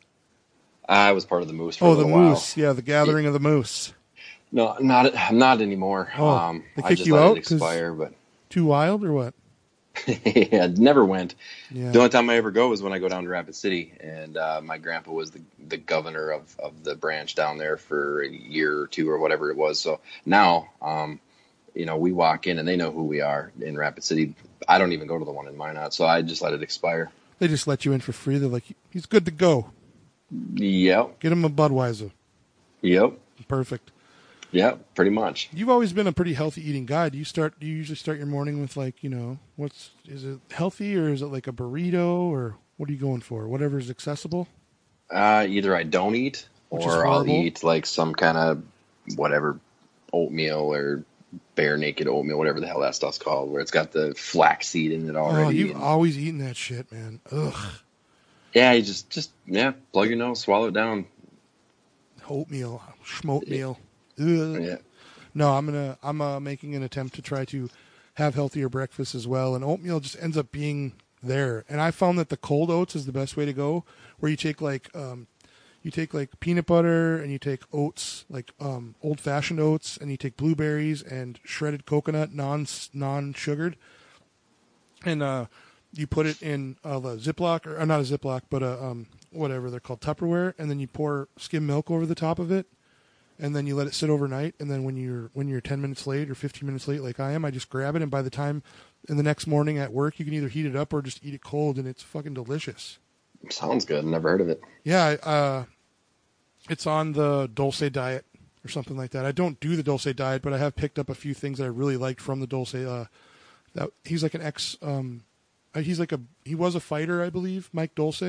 Speaker 2: I was part of the moose for
Speaker 1: Oh,
Speaker 2: a
Speaker 1: the
Speaker 2: little while.
Speaker 1: moose. Yeah, the gathering of the moose.
Speaker 2: No, not not anymore.
Speaker 1: Oh,
Speaker 2: um,
Speaker 1: they
Speaker 2: I
Speaker 1: kicked you out
Speaker 2: expire, but
Speaker 1: Too wild or what? (laughs)
Speaker 2: yeah, never went.
Speaker 1: Yeah.
Speaker 2: The only time I ever go is when I go down to Rapid City, and uh, my grandpa was the the governor of, of the branch down there for a year or two or whatever it was. So now, um, you know, we walk in and they know who we are in Rapid City. I don't even go to the one in Minot, so I just let it expire.
Speaker 1: They just let you in for free. They're like, he's good to go.
Speaker 2: Yep,
Speaker 1: Get him a Budweiser.
Speaker 2: yep,
Speaker 1: Perfect.
Speaker 2: Yep, pretty much.
Speaker 1: You've always been a pretty healthy eating guy. Do you start? Do you usually start your morning with like you know what's is it healthy or is it like a burrito or what are you going for? Whatever is accessible.
Speaker 2: Uh, either I don't eat or I'll eat like some kind of whatever oatmeal or bare naked oatmeal, whatever the hell that stuff's called, where it's got the flaxseed in it already.
Speaker 1: Oh, you've
Speaker 2: and-
Speaker 1: always eaten that shit, man. Ugh,
Speaker 2: yeah, you just just yeah, plug your nose, swallow it down.
Speaker 1: oatmeal, schmoatmeal.
Speaker 2: Yeah,
Speaker 1: No, I'm gonna I'm uh, making an attempt to try to have healthier breakfast as well, and oatmeal just ends up being there. And I found that the cold oats is the best way to go, where you take like um, you take like peanut butter and you take oats, like um, old fashioned oats, and you take blueberries and shredded coconut, non non sugared, and uh, you put it in uh, the Ziploc or uh, not a Ziploc, but a um, whatever they're called Tupperware, and then you pour skim milk over the top of it and then you let it sit overnight and then when you're when you're 10 minutes late or 15 minutes late like I am I just grab it and by the time in the next morning at work you can either heat it up or just eat it cold and it's fucking delicious.
Speaker 2: sounds good. Never heard of it.
Speaker 1: Yeah, uh it's on the Dulce diet or something like that. I don't do the Dulce diet, but I have picked up a few things that I really liked from the Dulce uh that he's like an ex um uh, he's like a he was a fighter, I believe, Mike Dulce.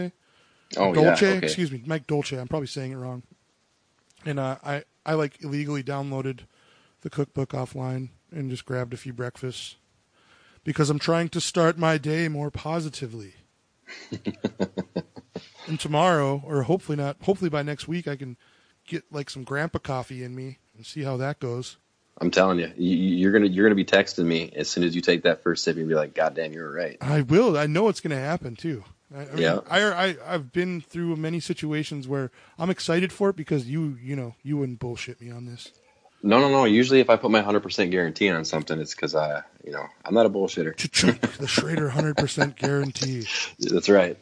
Speaker 2: Oh
Speaker 1: Dolce,
Speaker 2: yeah, okay.
Speaker 1: excuse me, Mike Dolce. I'm probably saying it wrong. And uh, I I like illegally downloaded the cookbook offline and just grabbed a few breakfasts because I'm trying to start my day more positively. (laughs) and tomorrow, or hopefully not, hopefully by next week, I can get like some grandpa coffee in me and see how that goes.
Speaker 2: I'm telling you, you, you're gonna you're gonna be texting me as soon as you take that first sip. You'll be like, God damn, you were right.
Speaker 1: I will. I know it's going to happen too. I, I mean,
Speaker 2: Yeah.
Speaker 1: I, I I've been through many situations where I'm excited for it because you you know you wouldn't bullshit me on this.
Speaker 2: No, no, no. Usually, if I put my 100% guarantee on something, it's because I, you know, I'm not a bullshitter. (laughs)
Speaker 1: The Schrader 100% guarantee.
Speaker 2: That's right.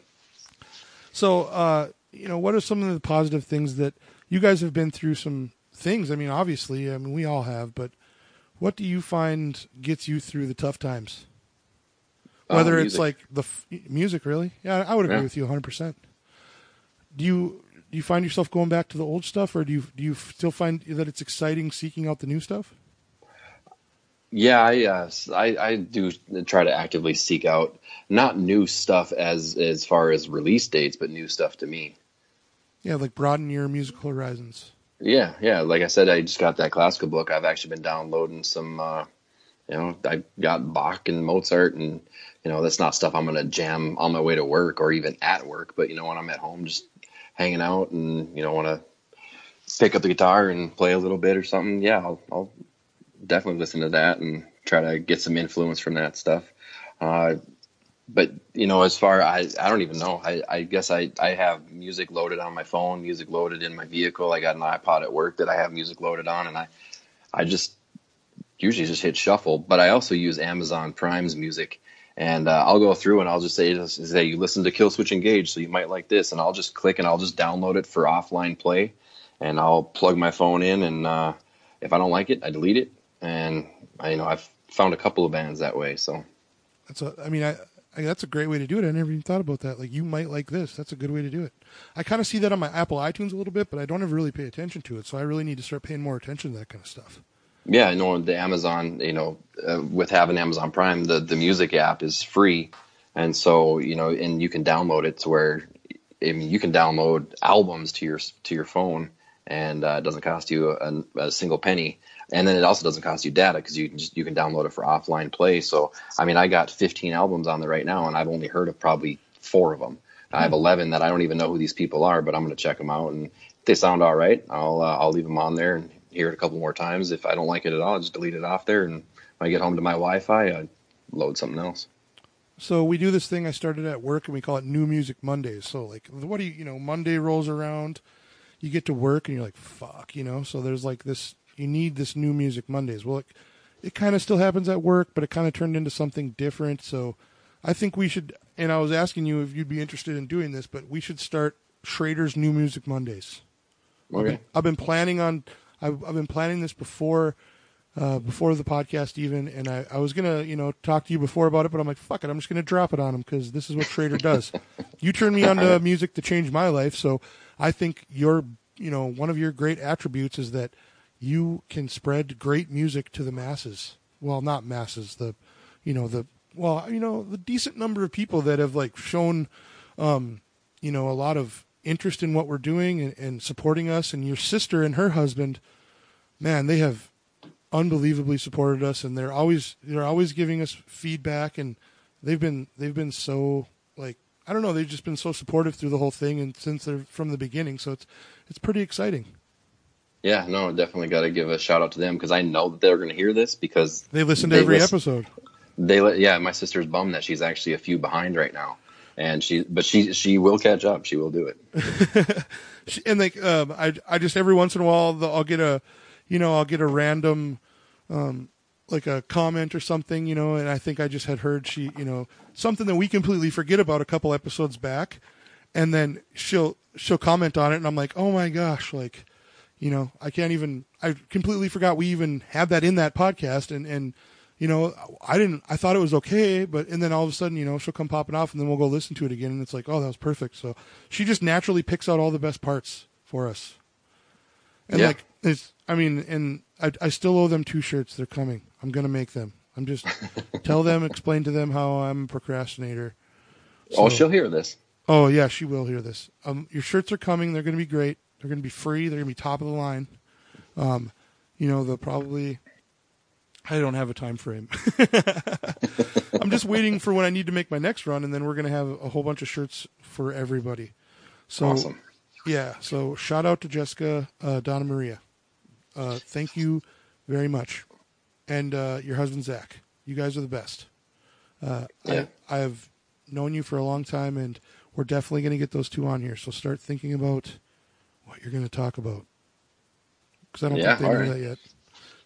Speaker 1: So, uh, you know, what are some of the positive things that you guys have been through? Some things. I mean, obviously, I mean, we all have, but what do you find gets you through the tough times? Whether it's
Speaker 2: music.
Speaker 1: like the f- music, really? Yeah, I would agree
Speaker 2: Yeah.
Speaker 1: with you 100%. Do you do you find yourself going back to the old stuff, or do you do you still find that it's exciting seeking out the new stuff?
Speaker 2: Yeah, I, uh, I I do try to actively seek out not new stuff as as far as release dates, but new stuff to me.
Speaker 1: Yeah, like broaden your musical horizons.
Speaker 2: Yeah, yeah. Like I said, I just got that classical book. I've actually been downloading some. Uh, you know, I got Bach and Mozart, and you know that's not stuff I'm gonna jam on my way to work or even at work. But you know, when I'm at home, just hanging out, and you know, want to pick up the guitar and play a little bit or something. Yeah, I'll, I'll definitely listen to that and try to get some influence from that stuff. Uh, but you know, as far I I don't even know. I, I guess I, I have music loaded on my phone, music loaded in my vehicle. I got an iPod at work that I have music loaded on, and I I just usually just hit shuffle. But I also use Amazon Prime's music, and uh, I'll go through and I'll just say, say you listen to Killswitch Engage, so you might like this, and I'll just click and I'll just download it for offline play, and I'll plug my phone in, and uh, if I don't like it, I delete it, and I, you know I've found a couple of bands that way. So
Speaker 1: That's a. I mean, I, I. That's a great way to do it. I never even thought about that. Like you might like this. That's a good way to do it. I kind of see that on my Apple iTunes a little bit, but I don't ever really pay attention to it. So I really need to start paying more attention to that kind of stuff.
Speaker 2: Yeah, I know the Amazon, you know, uh, with having Amazon Prime, the the music app is free, and so you know, and you can download it to where, I mean, you can download albums to your to your phone, and uh, it doesn't cost you a, a single penny. And then it also doesn't cost you data because you can just you can download it for offline play. So I mean, I got 15 albums on there right now, and I've only heard of probably four of them. I have 11 that I don't even know who these people are, but I'm going to check them out, and if they sound all right, I'll uh, I'll leave them on there and hear it a couple more times. If I don't like it at all, I'll just delete it off there, and when I get home to my Wi-Fi, I load something else.
Speaker 1: So we do this thing I started at work, and we call it New Music Mondays. So like, what do you, you know, Monday rolls around, you get to work, and you're like, fuck, you know. So there's like this, you need this New Music Mondays. Well, it, it kind of still happens at work, but it kind of turned into something different. So I think we should. And I was asking you if you'd be interested in doing this, but we should start Schrader's New Music Mondays.
Speaker 2: Okay.
Speaker 1: I've been planning on. I've, I've been planning this before, uh, before the podcast even, and I, I was gonna, you know, talk to you before about it, but I'm like, fuck it, I'm just gonna drop it on him because this is what Trader does. (laughs) you turned me on to music to change my life, so I think your, you know, one of your great attributes is that you can spread great music to the masses. Well, not masses, the, you know, the well, you know, the decent number of people that have like shown, um, you know, a lot of interest in what we're doing and, and supporting us. And your sister and her husband, man, they have unbelievably supported us, and they're always they're always giving us feedback, and they've been they've been so like I don't know, they've just been so supportive through the whole thing, and since they're from the beginning, so it's it's pretty exciting.
Speaker 2: Yeah, no, definitely got to give a shout out to them because I know that they're going to hear this because
Speaker 1: They listen to
Speaker 2: They
Speaker 1: every
Speaker 2: listen-
Speaker 1: episode.
Speaker 2: they yeah. My sister's bummed that she's actually a few behind right now, and she but she she will catch up. She will do it. (laughs)
Speaker 1: And like um, I I just every once in a while I'll get a you know I'll get a random um like a comment or something you know and I think I just had heard she you know something that we completely forget about a couple episodes back and then she'll she'll comment on it and I'm like oh my gosh like you know I can't even I completely forgot we even had that in that podcast and and you know I didn't I thought it was okay but and then all of a sudden you know she'll come popping off and then we'll go listen to it again and it's like oh that was perfect so she just naturally picks out all the best parts for us and
Speaker 2: Yeah.
Speaker 1: like it's I mean and I I still owe them two shirts they're coming I'm gonna make them I'm just (laughs) tell them explain to them how I'm a procrastinator
Speaker 2: oh, she'll hear this.
Speaker 1: Oh yeah, she will hear this. Um, your shirts are coming. They're going to be great. They're going to be free. They're going to be top of the line. Um, you know, they'll probably. I don't have a time frame. (laughs) I'm just waiting for when I need to make my next run, and then we're going to have a whole bunch of shirts for everybody. So
Speaker 2: Awesome.
Speaker 1: yeah. So shout out to Jessica, uh, Donna Maria. Uh, thank you very much, and uh, your husband Zach. You guys are the best. Uh,
Speaker 2: Yeah.
Speaker 1: I, I've known you for a long time, and we're definitely going to get those two on here. So start thinking about what you're going to talk about, because I don't
Speaker 2: Yeah,
Speaker 1: think they know
Speaker 2: right.
Speaker 1: that yet.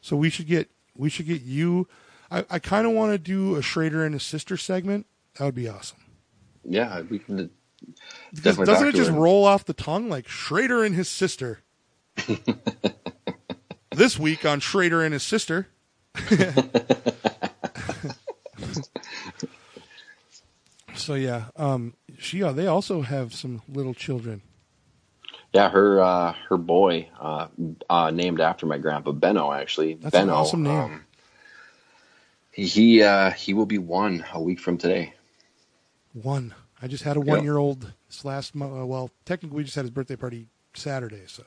Speaker 1: So we should get we should get you. I, I kind of want to do a Schrader and his sister segment. That would be awesome.
Speaker 2: Yeah, we can.
Speaker 1: Because doesn't it just roll off the tongue like Schrader and his sister? (laughs) this week on Schrader and his sister. (laughs) (laughs) so yeah, um, she uh, they also have some little children.
Speaker 2: Yeah, her uh, her boy, uh, uh, named after my grandpa Benno. Actually,
Speaker 1: That's an
Speaker 2: Benno.
Speaker 1: awesome name.
Speaker 2: Um, he he, uh, he will be one a week from today.
Speaker 1: One. I just had a one year old this last month. Uh, well, technically, we just had his birthday party Saturday, so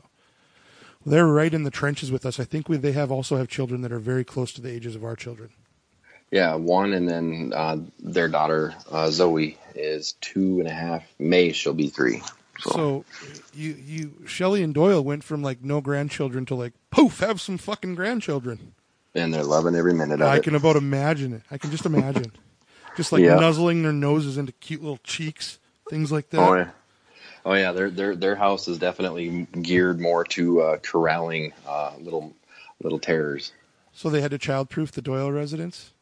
Speaker 1: they're right in the trenches with us. I think we, they have also have children that are very close to the ages of our children.
Speaker 2: Yeah, one, and then uh, their daughter uh, Zoe is two and a half. May she'll be three. So,
Speaker 1: So you you Shelley and Doyle went from like no grandchildren to like poof have some fucking grandchildren.
Speaker 2: and they're loving every minute of
Speaker 1: I
Speaker 2: it.
Speaker 1: I can about imagine it. I can just imagine. (laughs) just like
Speaker 2: Yeah.
Speaker 1: nuzzling their noses into cute little cheeks, things like that.
Speaker 2: Oh yeah, oh yeah. Their their their house is definitely geared more to uh, corralling uh, little little terrors.
Speaker 1: So they had to childproof the Doyle residence.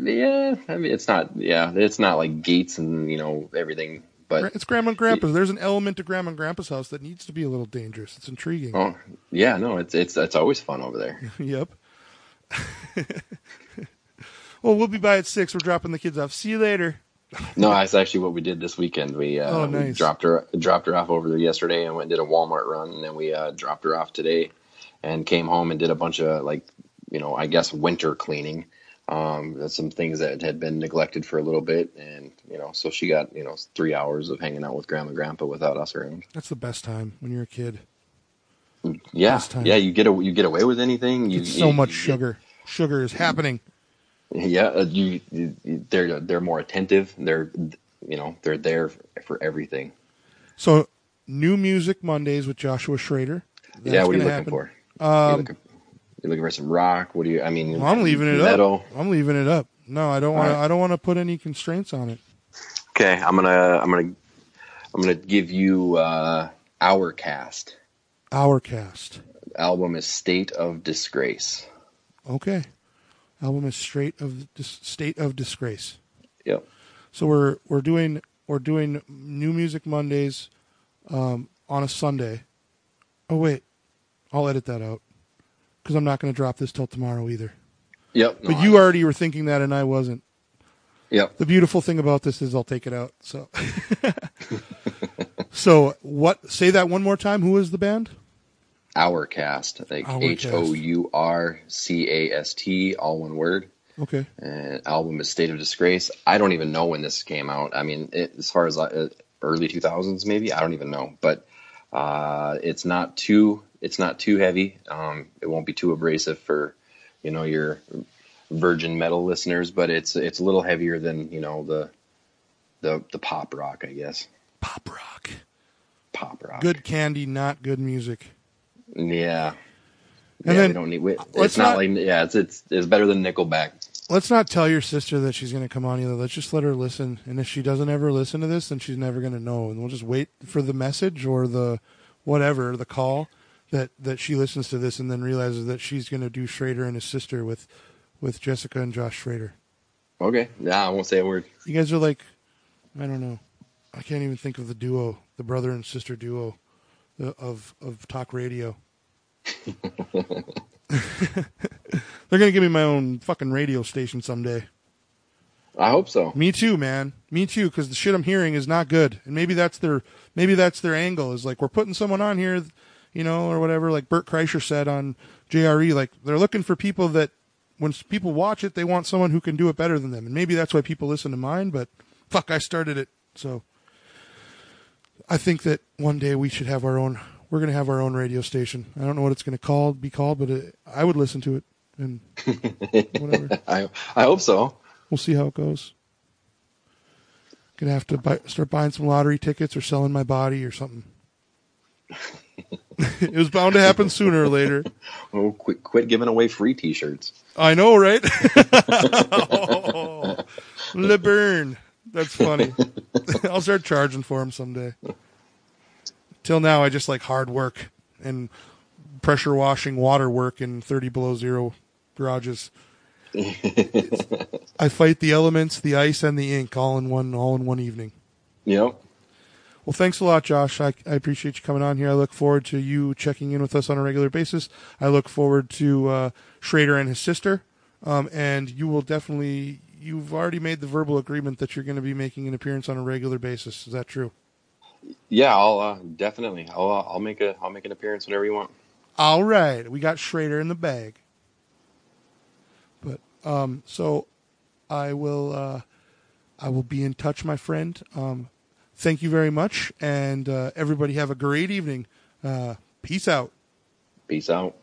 Speaker 2: Yeah, I mean it's not. Yeah, it's not like gates and you know everything. But
Speaker 1: It's grandma and grandpa's. There's an element to grandma and grandpa's house that needs to be a little dangerous. It's intriguing.
Speaker 2: oh yeah, no, it's it's it's always fun over there. (laughs)
Speaker 1: yep. (laughs) well, we'll be by at six. We're dropping the kids off. See you later.
Speaker 2: No, that's actually what we did this weekend. We, uh,
Speaker 1: Oh,
Speaker 2: we
Speaker 1: nice.
Speaker 2: dropped her dropped her off over there yesterday and went and did a Walmart run, and then we uh, dropped her off today, and came home and did a bunch of like you know I guess winter cleaning. Um, some things that had been neglected for a little bit, and you know so she got you know three hours of hanging out with grandma and grandpa without us around.
Speaker 1: That's the best time when you're a kid.
Speaker 2: Yeah, yeah, you get a, you get away with anything. You
Speaker 1: It's so
Speaker 2: you-
Speaker 1: much
Speaker 2: you-
Speaker 1: sugar. Sugar is happening.
Speaker 2: Yeah, uh, you, they're they're more attentive. They're you know they're there for everything.
Speaker 1: So, new music Mondays with Joshua Schrader. That's
Speaker 2: yeah, what are you looking
Speaker 1: happen.
Speaker 2: for?
Speaker 1: Um,
Speaker 2: you looking, for some rock? What do you? I mean,
Speaker 1: Well, I'm leaving it
Speaker 2: metal.
Speaker 1: up. I'm leaving it up. No, I don't want. to
Speaker 2: Alright.
Speaker 1: I don't want to put any constraints on it.
Speaker 2: Okay, I'm gonna I'm gonna I'm gonna give you uh, Hourcast.
Speaker 1: Our cast.
Speaker 2: Album is State of Disgrace.
Speaker 1: Okay. Album is straight of dis- state of disgrace.
Speaker 2: Yep.
Speaker 1: So we're we're doing we're doing new music Mondays um, on a Sunday. Oh wait, I'll edit that out because I'm not going to drop this till tomorrow either.
Speaker 2: Yep.
Speaker 1: But you already were thinking that, and I wasn't.
Speaker 2: Yep.
Speaker 1: The beautiful thing about this is I'll take it out. So, (laughs) so what? Say that one more time. Who is the band?
Speaker 2: Hourcast, like H O U R C A S T, all one word.
Speaker 1: Okay.
Speaker 2: And album is State of Disgrace. I don't even know when this came out. I mean, it, as far as uh, early 2000s, maybe I don't even know. But uh, it's not too it's not too heavy. Um, it won't be too abrasive for you know your virgin metal listeners, but it's it's a little heavier than you know the the the pop rock, I guess.
Speaker 1: Pop rock.
Speaker 2: Pop rock.
Speaker 1: Good candy, not good music.
Speaker 2: Yeah.
Speaker 1: And
Speaker 2: yeah,
Speaker 1: then-
Speaker 2: we don't need. We, it's not,
Speaker 1: not-
Speaker 2: like yeah, it's it's it's better than Nickelback.
Speaker 1: Let's not tell your sister that she's going to come on either. Let's just let her listen. And if she doesn't ever listen to this, then she's never going to know. And we'll just wait for the message or the whatever, the call that, that she listens to this and then realizes that she's going to do Schrader and his sister with, with Jessica and Josh Schrader.
Speaker 2: Okay, yeah, I won't say a word.
Speaker 1: You guys are like, I don't know. I can't even think of the duo, the brother and sister duo uh, of, of talk radio. (laughs) (laughs) They're going to give me my own fucking radio station someday.
Speaker 2: I hope so.
Speaker 1: Me too, man. Me too, because the shit I'm hearing is not good, and maybe that's their maybe that's their angle is like we're putting someone on here, you know, or whatever. Like Bert Kreischer said on JRE, like they're looking for people that when people watch it, they want someone who can do it better than them, and maybe that's why people listen to mine. But fuck, I started it, so I think that one day we should have our own. We're gonna have our own radio station. I don't know what it's gonna call be called, but it, I would listen to it, and (laughs) whatever.
Speaker 2: I I hope so.
Speaker 1: We'll see how it goes. Gonna have to buy, start buying some lottery tickets or selling my body or something. (laughs) (laughs) it was bound to happen sooner or later.
Speaker 2: Oh, quit quit giving away free T-shirts.
Speaker 1: I know, right? (laughs) oh, LeBurn. That's funny. (laughs) I'll start charging for him someday. Till now, I just like hard work and pressure washing water work in 30 below zero garages. (laughs) I fight the elements, the ice, and the ink all in one, all in one evening.
Speaker 2: Yep.
Speaker 1: Well, thanks a lot, Josh. I, I appreciate you coming on here. I look forward to you checking in with us on a regular basis. I look forward to uh, Schrader and his sister. Um, and you will definitely, you've already made the verbal agreement that you're going to be making an appearance on a regular basis. Is that true?
Speaker 2: Yeah, I'll uh, definitely. I'll uh, I'll make a I'll make an appearance whenever you want.
Speaker 1: All right. We got Schrader in the bag. But, um, so I will, uh, I will be in touch, my friend. Um, thank you very much. And uh, everybody have a great evening. Uh, peace out.
Speaker 2: Peace out.